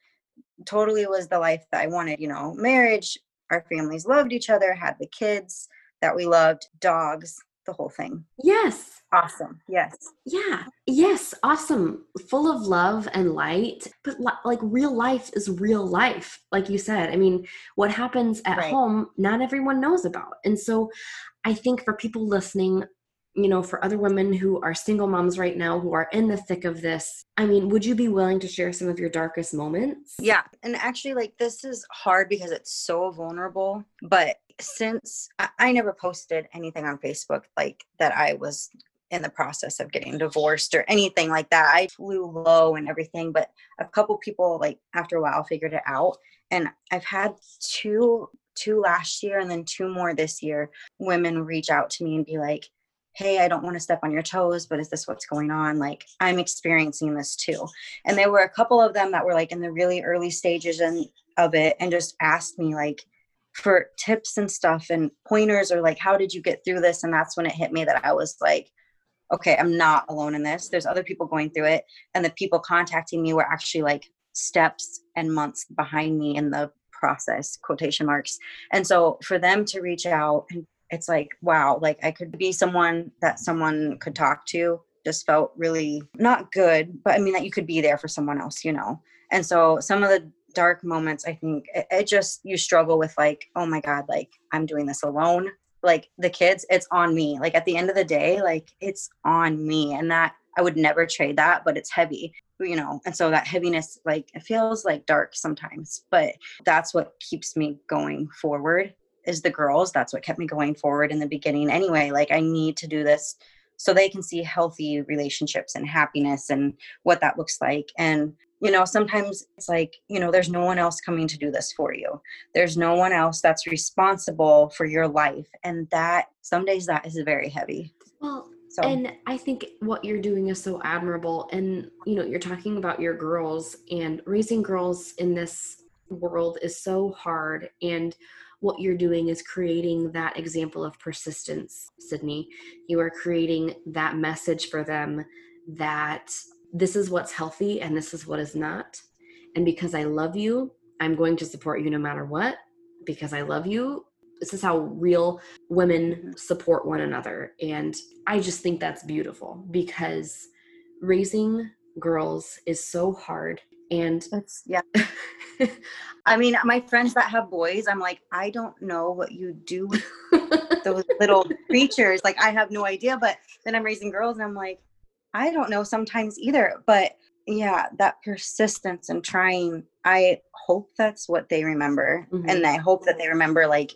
totally was the life that I wanted. You know, marriage, our families loved each other, had the kids that we loved, dogs, the whole thing. Yes. Awesome. Yes. Yeah. Yes. Awesome. Full of love and light. But li- like real life is real life. Like you said, I mean, what happens at Right. home, not everyone knows about. And so I think for people listening, you know, for other women who are single moms right now who are in the thick of this, I mean, would you be willing to share some of your darkest moments? Yeah. And actually, like, this is hard because it's so vulnerable. But since I, I never posted anything on Facebook like that, I was in the process of getting divorced or anything like that. I flew low and everything. But a couple people, like, after a while, figured it out. And I've had two, two last year and then two more this year, women reach out to me and be like, Hey, I don't want to step on your toes, but is this what's going on? Like, I'm experiencing this too. And there were a couple of them that were like in the really early stages and of it and just asked me like for tips and stuff and pointers or like how did you get through this? And that's when it hit me that i was like okay i'm not alone in this. There's other people going through it. And the people contacting me were actually like steps and months behind me in the process quotation marks. And so for them to reach out and it's like wow like i could be someone that someone could talk to just felt really not good but i mean that you could be there for someone else you know? And so some of the dark moments i think it, it just you struggle with like oh my god like i'm doing this alone. Like the kids it's on me. Like at the end of the day like it's on me and that i would never trade that but it's heavy you know? And so that heaviness like it feels like dark sometimes but that's what keeps me going forward is the girls that's what kept me going forward in the beginning. Anyway like i need to do this so they can see healthy relationships and happiness and what that looks like. And you know sometimes it's like you know there's no one else coming to do this for you. There's no one else that's responsible for your life. And that some days that is very heavy. Well, so. and I think what you're doing is so admirable. And, you know, you're talking about your girls and raising girls in this world is so hard. And what you're doing is creating that example of persistence, Sydney. You are creating that message for them that this is what's healthy and this is what is not. And because I love you, I'm going to support you no matter what. Because I love you, this is how real women support one another. And I just think that's beautiful because raising girls is so hard. And that's yeah. I mean my friends that have boys i'm like i don't know what you do with those little creatures. Like i have no idea but then i'm raising girls and i'm like i don't know sometimes either. But yeah that persistence and trying i hope that's what they remember. Mhm. and i hope that they remember like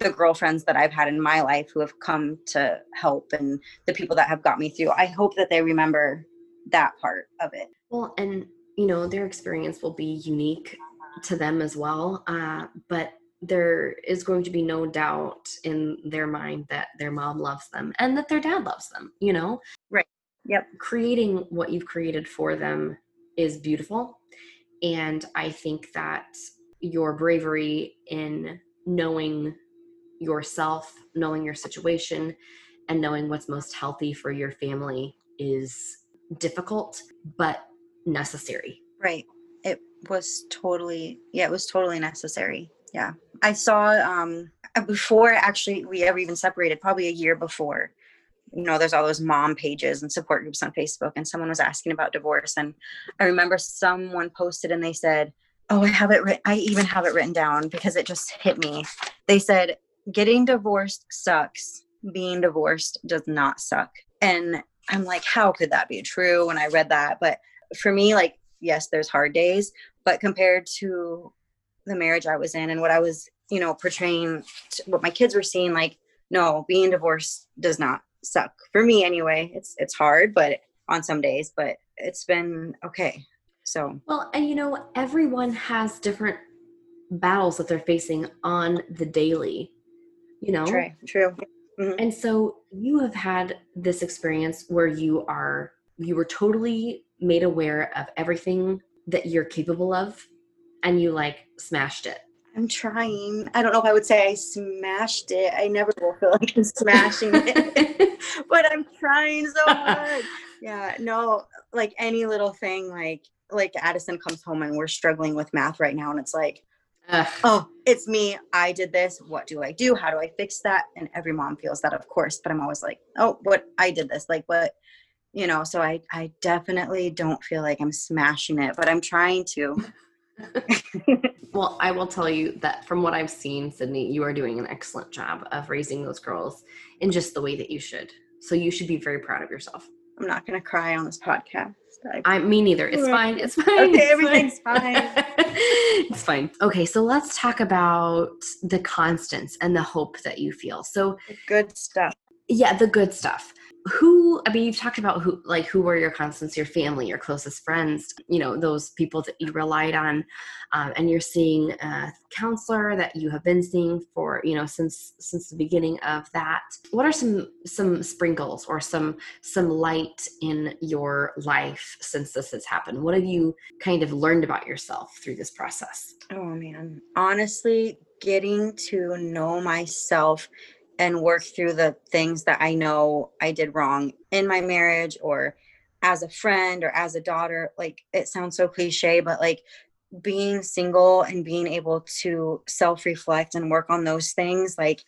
the girlfriends that i've had in my life who have come to help and the people that have got me through. I hope that they remember that part of it. Well, and you know, their experience will be unique to them as well. Uh, but there is going to be no doubt in their mind that their mom loves them and that their dad loves them, you know? Right. Yep. Creating what you've created for them is beautiful. And I think that your bravery in knowing yourself, knowing your situation, and knowing what's most healthy for your family is difficult, but necessary. Right. It was totally, yeah, it was totally necessary. Yeah. I saw um before actually we ever even separated, probably a year before. You know, there's all those mom pages and support groups on Facebook, and someone was asking about divorce. And I remember someone posted and they said, Oh, I have it written, I even have it written down because it just hit me. They said, Getting divorced sucks. Being divorced does not suck. And I'm like, how could that be true? When I read that, but for me, like, yes, there's hard days, but compared to the marriage I was in and what I was, you know, portraying, what my kids were seeing, like, no, being divorced does not suck for me anyway. It's it's hard, but on some days, but it's been okay. So Well, and you know, everyone has different battles that they're facing on the daily you know True. True. Mm-hmm. and so you have had this experience where you are you were totally made aware of everything that you're capable of and you like smashed it I'm trying. I don't know if I would say I smashed it. I never will feel like I'm smashing it, but I'm trying so hard. Yeah, no, like any little thing, like like Addison comes home and we're struggling with math right now, and it's like, Ugh. oh, it's me. I did this. What do I do? How do I fix that? And every mom feels that, of course. But I'm always like, oh, what I did this. Like what, you know. So I I definitely don't feel like I'm smashing it, but I'm trying to. well i will tell you that from what i've seen sydney you are doing an excellent job of raising those girls in just the way that you should so you should be very proud of yourself I'm not gonna cry on this podcast. I, I me neither. It's mm. fine. It's fine. Okay, everything's fine. it's fine. Okay, so let's talk about the constants and the hope that you feel. So good stuff. yeah, the good stuff. Who I mean, you've talked about who like who were your constants, your family, your closest friends, you know, those people that you relied on, um, and you're seeing a counselor that you have been seeing for you know since since the beginning of that. What are some some sprinkles or some some light in your life since this has happened? What have you kind of learned about yourself through this process? Oh man. Honestly, getting to know myself and work through the things that I know I did wrong in my marriage or as a friend or as a daughter. Like it sounds so cliche, but like being single and being able to self reflect and work on those things, like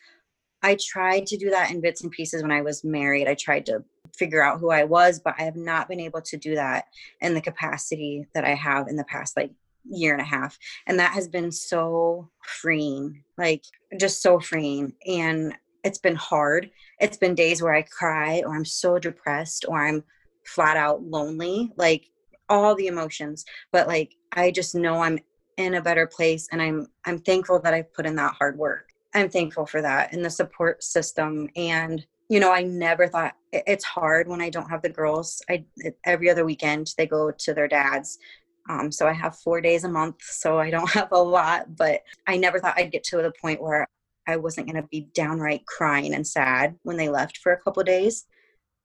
I tried to do that in bits and pieces when I was married. I tried to figure out who I was, but I have not been able to do that in the capacity that I have in the past like year and a half. And that has been so freeing, like just so freeing. And it's been hard. It's been days where I cry or I'm so depressed or I'm flat out lonely, like all the emotions. But like I just know I'm in a better place and I'm I'm thankful that I've put in that hard work. I'm thankful for that and the support system and you know, I never thought it's hard when I don't have the girls. I every other weekend they go to their dads. Um, so I have four days a month, so I don't have a lot. But I never thought I'd get to the point where I wasn't going to be downright crying and sad when they left for a couple days.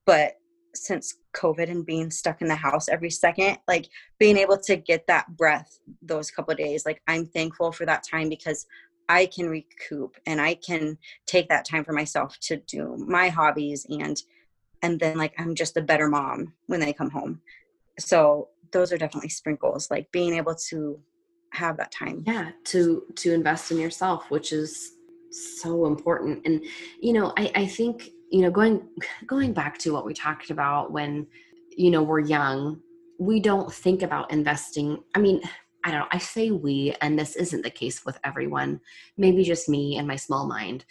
But since COVID and being stuck in the house every second, like being able to get that breath those couple days, like I'm thankful for that time because I can recoup and I can take that time for myself to do my hobbies and and then like I'm just a better mom when they come home. So those are definitely sprinkles, like being able to have that time. Yeah, to to invest in yourself, which is so important. And you know I, I think you know going going back to what we talked about when you know we're young we don't think about investing. I mean i don't know i say we and this isn't the case with everyone maybe just me and my small mind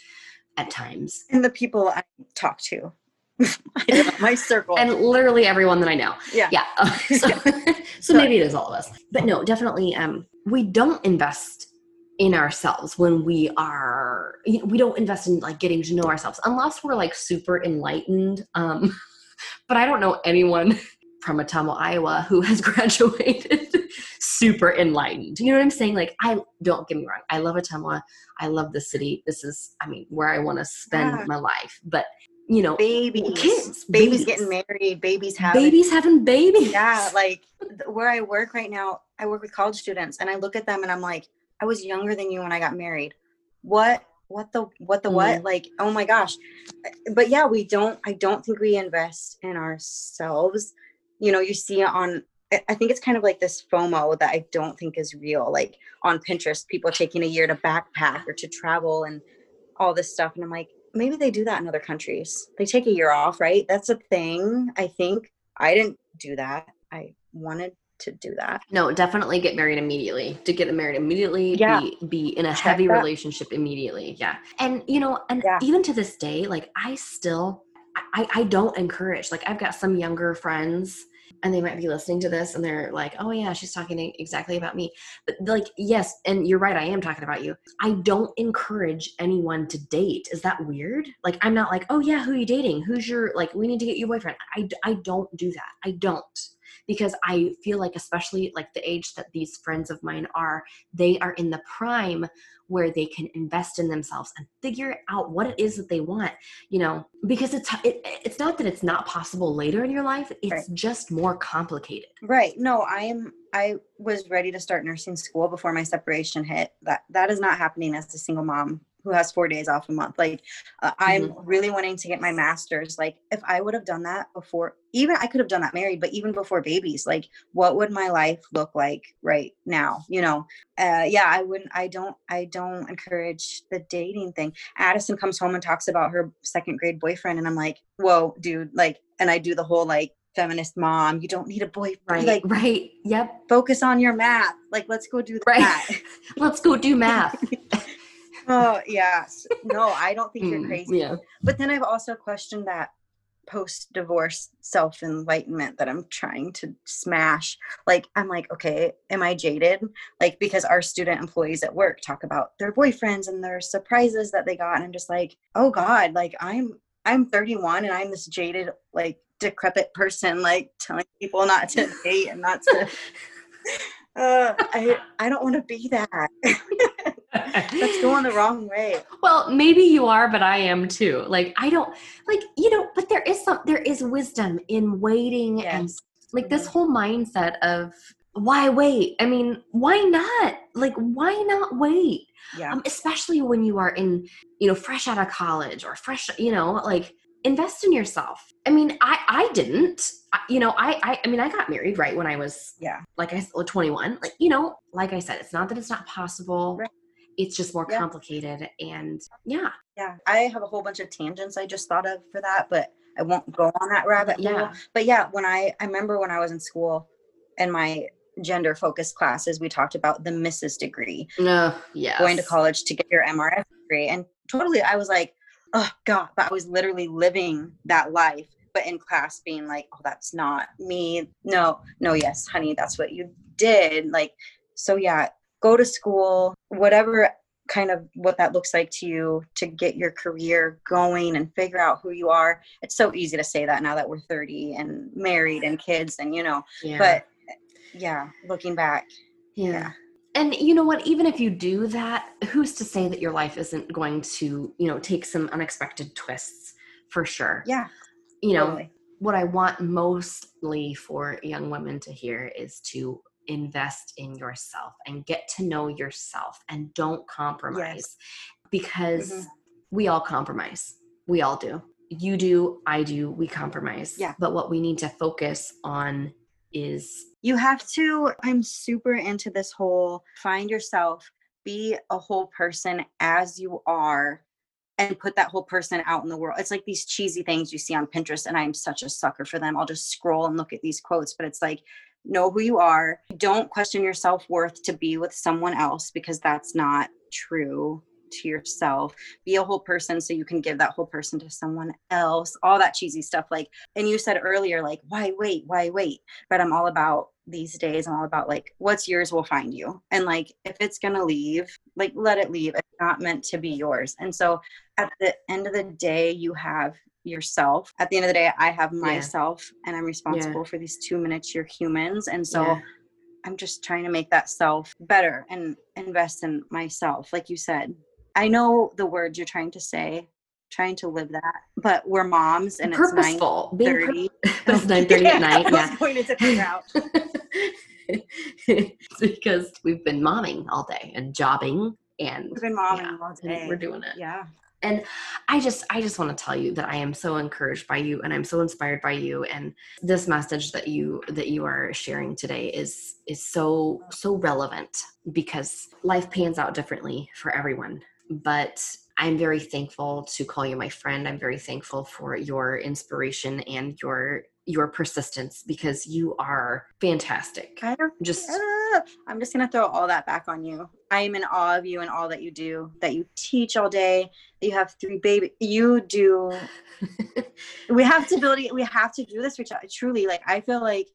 at times. And the people i talk to. My circle. And literally everyone that i know. Yeah. Yeah. So, so maybe it is all of us. But no definitely um we don't invest in ourselves when we are you know, we don't invest in like getting to know ourselves unless we're like super enlightened um but i don't know anyone from Ottumwa, Iowa who has graduated super enlightened. You know what I'm saying? Like I don't get me wrong. I love Ottumwa. I love the city. This is I mean where I want to spend Yeah. my life. But you know, babies kids, babies, babies. getting married babies having babies having babies. yeah like where i work right now i work with college students and i look at them and i'm like i was younger than you when i got married what what the what the what? Mm-hmm. Like oh my gosh. Eh, but yeah we don't i don't think we invest in ourselves. You know you see on I- i think it's kind of like this fomo that i don't think is real like on pinterest people taking a year to backpack or to travel and all this stuff. And i'm like maybe they do that in other countries. They take a year off right? That's a thing i think. I didn't do that. I wanted to do that No, definitely get married immediately. To get married immediately, Yeah. be be in a Check heavy that. relationship immediately. Yeah. And you know, and Yeah. even to this day, like I still I, I don't encourage. Like I've got some younger friends and they might be listening to this and they're like, oh yeah, she's talking exactly about me. But like, yes, and you're right, I am talking about you. I don't encourage anyone to date. Is that weird? Like I'm not like, oh yeah, who are you dating? Who's your like we need to get you a boyfriend. I, I don't do that. I don't because I feel like, especially like the age that these friends of mine are, they are in the prime where they can invest in themselves and figure out what it is that they want you know because it's it, it's not that it's not possible later in your life it's Right. just more complicated Right. No, I am I was ready to start nursing school before my separation hit. That that is not happening as a single mom who has 4 days off a month. Like uh, I'm really wanting to get my masters. Like if I would have done that before even I could have done that married, but even before babies, like what would my life look like right now, you know? Uh yeah, I wouldn't I don't I don't encourage the dating thing. Addison comes home and talks about her second grade boyfriend and I'm like, "Whoa, dude." Like and I do the whole like feminist mom you don't need a boyfriend right like right yep focus on your math like let's go do Right. that let's go do math oh yes. No i don't think you're Mm, crazy. yeah. But then i've also questioned that post divorce self enlightenment that i'm trying to smash. Like i'm like okay am i jaded? Like because our student employees at work talk about their boyfriends and their surprises that they got and i'm just like oh god like i'm i'm 31 and i'm this jaded like decrepit person like telling people not to date and not to uh, I I don't want to be that. That's going the wrong way. well maybe you are but i am too like i don't like you know but there is some there is wisdom in waiting and like this Mhm. whole mindset of why wait i mean why not like why not wait Yeah. um, especially when you are in you know fresh out of college or fresh you know like invest in yourself i mean i i didn't I, you know I, I i mean i got married right when i was Yeah. like i s- 21 like you know like i said it's not that it's not possible Right. it's just more Yeah. complicated and yeah Yeah. I have a whole bunch of tangents I just thought of for that, but I won't go on that rabbit hole. yeah But yeah, when I I remember when I was in school in my gender focused classes, we talked about the Mrs. degree, no yeah going to college to get your MRS degree. And totally I was like, oh God, but I was literally living that life. But in class being like, oh, that's not me. No, no, yes, honey, that's what you did. Like, so yeah, go to school, whatever kind of what that looks like to you to get your career going and figure out who you are. It's so easy to say that now that we're 30 and married and kids and you know, yeah. but yeah, looking back, yeah. yeah. And you know what? Even if you do that, who's to say that your life isn't going to, you know, take some unexpected twists for sure? yeah, You know, totally. what I want mostly for young women to hear is to invest in yourself and get to know yourself and don't compromise because Mhm. we all compromise. We all do. You do, I do, we compromise. Yeah. But what we need to focus on is you have to i'm super into this whole find yourself be a whole person as you are and put that whole person out in the world. It's like these cheesy things you see on pinterest and i'm such a sucker for them. I'll just scroll and look at these quotes but it's like know who you are. Don't question your self-worth to be with someone else because that's not true to yourself be a whole person so you can give that whole person to someone else all that cheesy stuff like and you said earlier like why wait why wait but I'm all about these days. I'm all about like what's yours will find you. And like if it's gonna leave, like let it leave. It's not meant to be yours. And so at the end of the day, you have yourself. At the end of the day, I have myself and I'm responsible for these two miniature humans. And so Yeah. I'm just trying to make that self better and invest in myself. Like you said, I know the words you're trying to say, trying to live that, but we're moms and it's purposeful. Being pur- it's 9:30 at night. Yeah. going to figure out. it's because we've been momming all day and jobbing and We've been momming Yeah, all day. we're doing it. Yeah. And I just I just want to tell you that I am so encouraged by you and I'm so inspired by you and this message that you that you are sharing today is is so so relevant because life pans out differently for everyone. But I'm very thankful to call you my friend. I'm very thankful for your inspiration and your your persistence because you are fantastic. I don't, Just ah, I'm just gonna throw all that back on you. I am in awe of you and all that you do. That you teach all day. That you have three baby. You do. we have to build. it- We have to do this other. Truly, like I feel like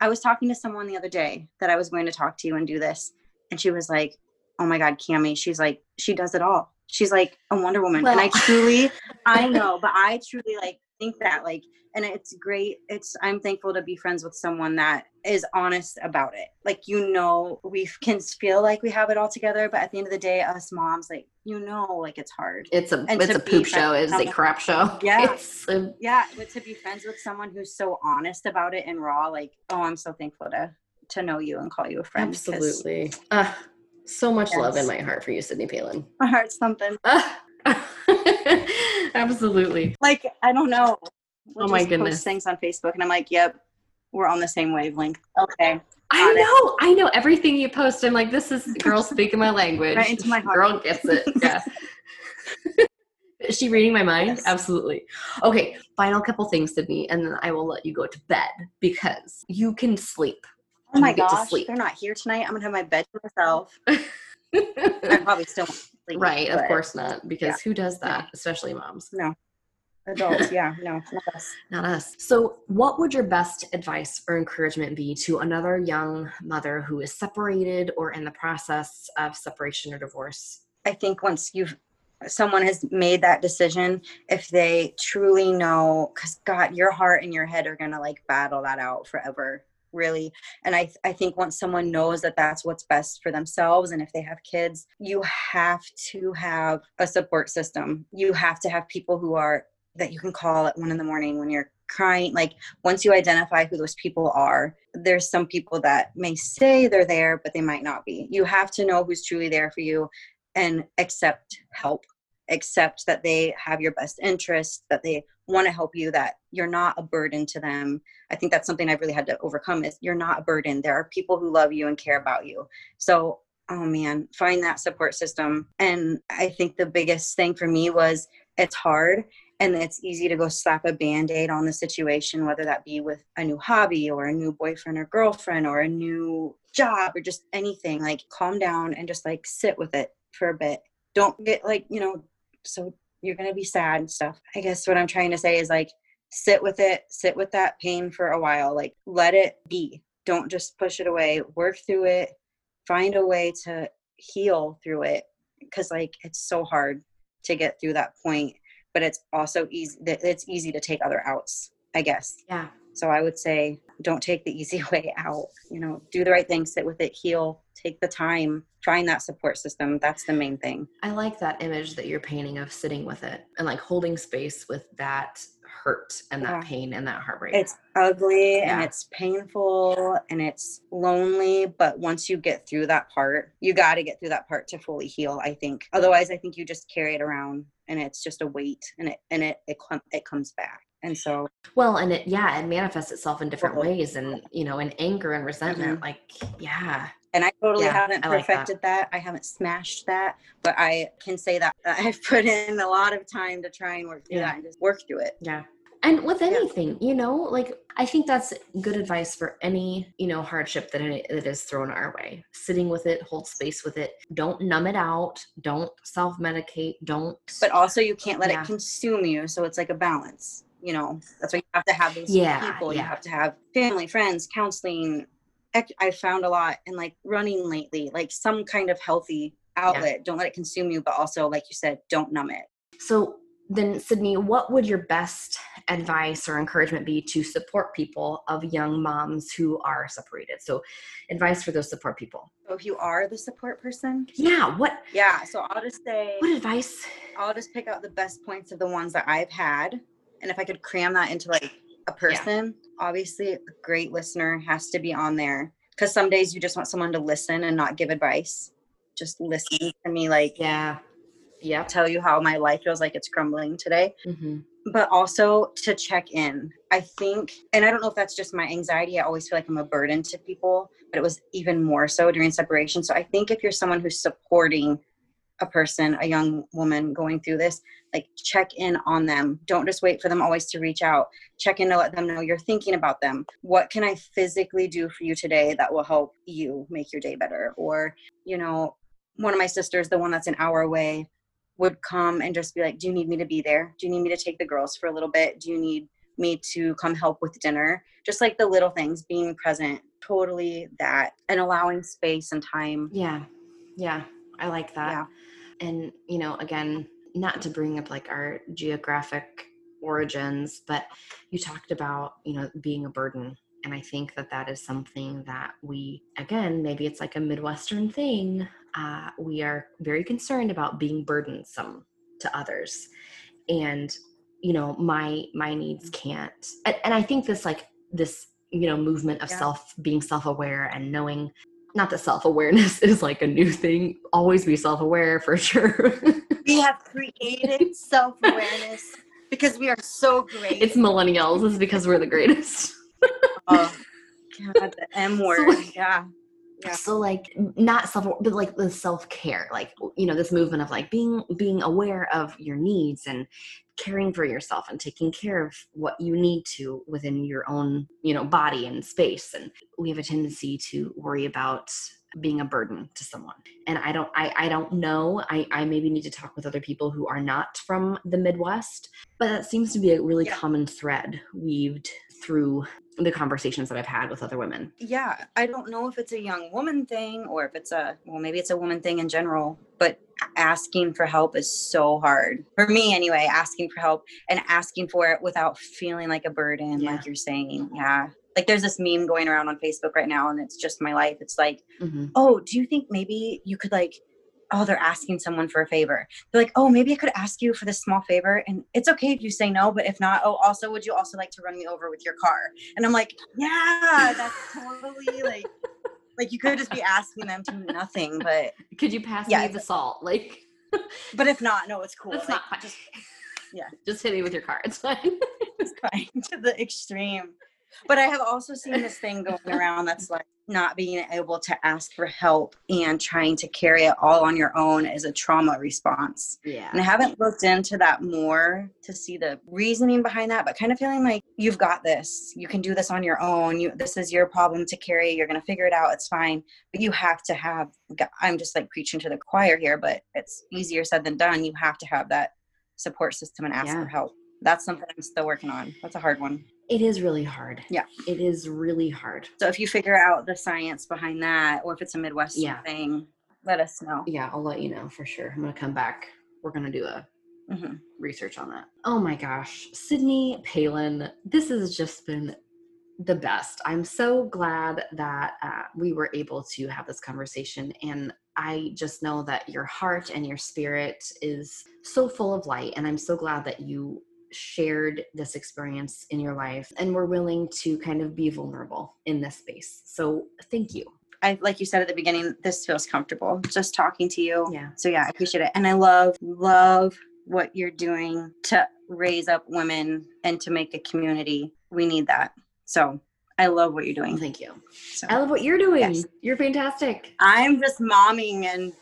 I was talking to someone the other day that I was going to talk to you and do this, and she was like, "Oh my God, Kami." She's like, she does it all. She's like a Wonder Woman, and I truly I know, but I truly like think that like and it's great it's i'm thankful to be friends with someone that is honest about it like you know we can feel like we have it all together but at the end of the day us moms like you know like it's hard It's a And it's a poop show. It's a crap show. Yeah. It's a- yeah but to be friends with someone who's so honest about it and raw like oh i'm so thankful to to know you and call you a friend. absolutely. Ah, so much love in my heart for you, Sydney Palen. my heart's something absolutely. like i don't know We'll Oh my goodness. things on facebook and i'm like yep we're on the same wavelength okay I Got it. know, I know everything you post. I'm like, this is girl speaking my language. Right into my heart. Girl gets it. Yeah. is she reading my mind? Yes. Absolutely. Okay, final couple things, Sydney, and then I will let you go to bed because you can sleep. Oh my You get to gosh they're not here tonight i'm gonna have my bed to myself i probably still sleep right, of course not, because who does that? Especially moms. no adults yeah no not us Not us. So, what would your best advice or encouragement be to another young mother who is separated or in the process of separation or divorce? I think once you've someone has made that decision, if they truly know, because God, your heart and your head are gonna like battle that out forever, really. And I I think once someone knows that that's what's best for themselves, and if they have kids, you have to have a support system. You have to have people who are that you can call at one in the morning when you're crying like once you identify who those people are there's some people that may say they're there but they might not be you have to know who's truly there for you and accept help accept that they have your best interest that they want to help you that you're not a burden to them. I think that's something i've really had to overcome is you're not a burden. There are people who love you and care about you. So oh man find that support system. And i think the biggest thing for me was it's hard and it's easy to go slap a band-aid on the situation whether that be with a new hobby or a new boyfriend or girlfriend or a new job or just anything. Like calm down and just like sit with it for a bit. Don't get like you know so you're gonna be sad and stuff. I guess what i'm trying to say is like sit with it sit with that pain for a while like let it be. Don't just push it away. Work through it. Find a way to heal through it because like it's so hard to get through that point but it's also easy it's easy to take other outs i guess. Yeah. So i would say don't take the easy way out you know do the right thing sit with it heal take the time find that support system. That's the main thing. I like that image that you're painting of sitting with it and like holding space with that hurt and that Yeah. pain and that heartbreak. it's ugly and it's painful and it's lonely but once you get through that part you got to get through that part to fully heal i think. Otherwise i think you just carry it around and it's just a weight and it and it it, it comes back and so well, and it yeah, it manifests itself in different Totally. ways and you know, in anger and resentment. Mm-hmm. Like, yeah. and i totally Yeah, haven't I like that. perfected that. i haven't smashed that but i can say that i've put in a lot of time to try and work through Yeah. that and just work through it Yeah. And with Yeah. anything, you know, like I think that's good advice for any, you know, hardship that it, that is thrown our way. Sitting with it, hold space with it. Don't numb it out. Don't self-medicate. Don't but also you can't let Yeah. it consume you so it's like a balance you know that's why you have to have those Yeah, people you have to have family friends counseling i found a lot in like running lately like some kind of healthy outlet don't let it consume you but also like you said don't numb it So then, Sydney, what would your best advice or encouragement be to support people of young moms who are separated? So, advice for those support people. so if you are the support person Yeah. What yeah so i'll just say what advice? i'll just pick out the best points of the ones that i've had and if i could cram that into like a person obviously a great listener has to be on there. Because some days you just want someone to listen and not give advice. Just listen to me like Yeah. yeah, tell you how my life feels like it's crumbling today. Hmm but also to check in. I think and i don't know if that's just my anxiety i always feel like i'm a burden to people but it was even more so during separation. So i think if you're someone who's supporting a person a young woman going through this like check in on them don't just wait for them always to reach out check in to let them know you're thinking about them what can i physically do for you today that will help you make your day better or you know one of my sisters the one that's an hour away would come and just be like do you need me to be there do you need me to take the girls for a little bit do you need me to come help with dinner just like the little things being present totally that and allowing space and time Yeah. Yeah. I like that. Yeah. And, you know, again, not to bring up like our geographic origins, but you talked about, you know, being a burden. And I think that that is something that we, again, maybe it's like a Midwestern thing. Uh, we are very concerned about being burdensome to others. And, you know, my, my needs can't, and, and I think this like this, you know, movement of Yeah. self, being self-aware and knowing not that self-awareness is like a new thing always be self-aware for sure We have created self awareness because we are so great. it's millennials it's because we're the greatest oh, God, the M word. like- yeah. Yeah. so like not self but like the self-care like you know this movement of like being being aware of your needs and caring for yourself and taking care of what you need to within your own you know body and space and we have a tendency to worry about being a burden to someone and i don't i, I don't know I, I maybe need to talk with other people who are not from the midwest but that seems to be a really Yeah. common thread weaved through the conversations that i've had with other women yeah i don't know if it's a young woman thing or if it's a well maybe it's a woman thing in general but asking for help is so hard for me anyway asking for help and asking for it without feeling like a burden Yeah. like you're saying yeah like there's this meme going around on facebook right now and it's just my life it's like Mhm. oh do you think maybe you could like oh they're asking someone for a favor they're like oh maybe i could ask you for this small favor and it's okay if you say no but if not oh also would you also like to run me over with your car and i'm like yeah that's totally like like you could just be asking them to nothing but could you pass Yeah, me the salt like but if not no it's cool That's like, not fine. just yeah. Just hit me with your car. It's fine. it's fine to the extreme but i have also seen this thing going around that's like not being able to ask for help and trying to carry it all on your own as a trauma response yeah. And I haven't looked into that more to see the reasoning behind that, but kind of feeling like you've got this. You can do this on your own. You this is your problem to carry. You're going to figure it out. It's fine. But you have to have I'm just like preaching to the choir here, but it's easier said than done. You have to have that support system and ask Yeah. for help. That's something I'm still working on. That's a hard one. It is really hard. Yeah. It is really hard. So if you figure out the science behind that or if it's a Midwestern Yeah. thing, let us know. Yeah, I'll let you know for sure. I'm gonna come back. We're gonna do a Mhm. research on that. Oh my gosh, Sydney Palen, this has just been the best. I'm so glad that uh, we were able to have this conversation, and I just know that your heart and your spirit is so full of light, and I'm so glad that you shared this experience in your life and were willing to kind of be vulnerable in this space. So thank you. I like you said at the beginning, this feels comfortable just talking to you. Yeah. So yeah, I appreciate it. And I love, love what you're doing to raise up women and to make a community. We need that. So I love what you're doing. Thank you. So I love what you're doing. Yes. You're fantastic. I'm just momming and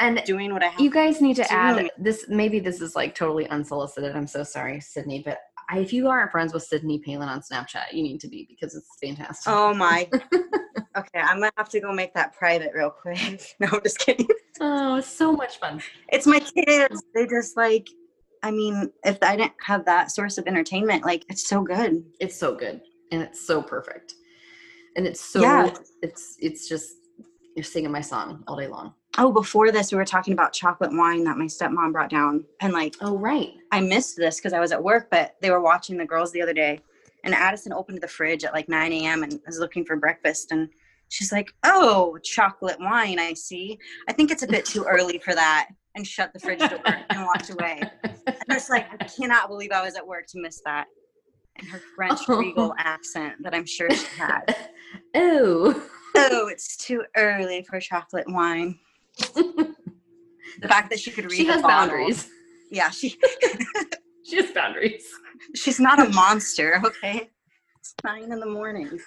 And doing what I have. you guys need to to add do. this. Maybe this is like totally unsolicited. I'm so sorry, Sydney, but I, if you aren't friends with Sydney Palen on Snapchat, you need to be because it's fantastic. oh my. okay, I'm gonna have to go make that private real quick. No, I'm just kidding. Oh, it's so much fun. It's my kids. They just like. I mean, if I didn't have that source of entertainment, like it's so good. It's so good and it's so perfect, and it's so Yeah. it's it's just you're singing my song all day long. Oh, before this, we were talking about chocolate wine that my stepmom brought down, and like Oh right. I missed this because I was at work, but they were watching the girls the other day, and Addison opened the fridge at like 9 a.m. and was looking for breakfast, and she's like, "Oh, chocolate wine, I see. I think it's a bit too early for that," and shut the fridge door and walked away. And I was like, I cannot believe I was at work to miss that. And her French Oh. regal accent that I'm sure she had. oh. Oh, it's too early for chocolate wine. The fact that she could read she the has bottle. boundaries. Yeah, she She has boundaries. she's not a monster, okay? It's nine in the morning.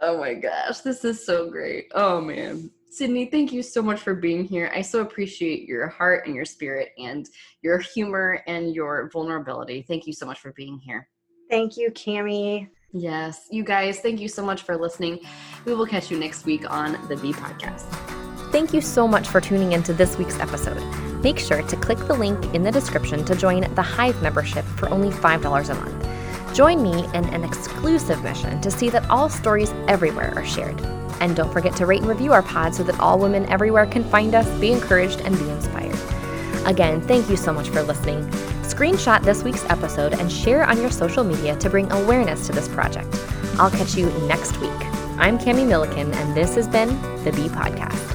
Oh my gosh, this is so great. Oh man. Sydney, thank you so much for being here. I so appreciate your heart and your spirit and your humor and your vulnerability. Thank you so much for being here. Thank you, Kami. Yes, you guys, thank you so much for listening. We will catch you next week on the Bee Podcast. Thank you so much for tuning into this week's episode. Make sure to click the link in the description to join the Hive membership for only $5 a month. Join me in an exclusive mission to see that all stories everywhere are shared. And don't forget to rate and review our pod so that all women everywhere can find us, be encouraged, and be inspired. Again, thank you so much for listening. Screenshot this week's episode and share on your social media to bring awareness to this project. I'll catch you next week. I'm Kami Milliken, and this has been the Bee Podcast.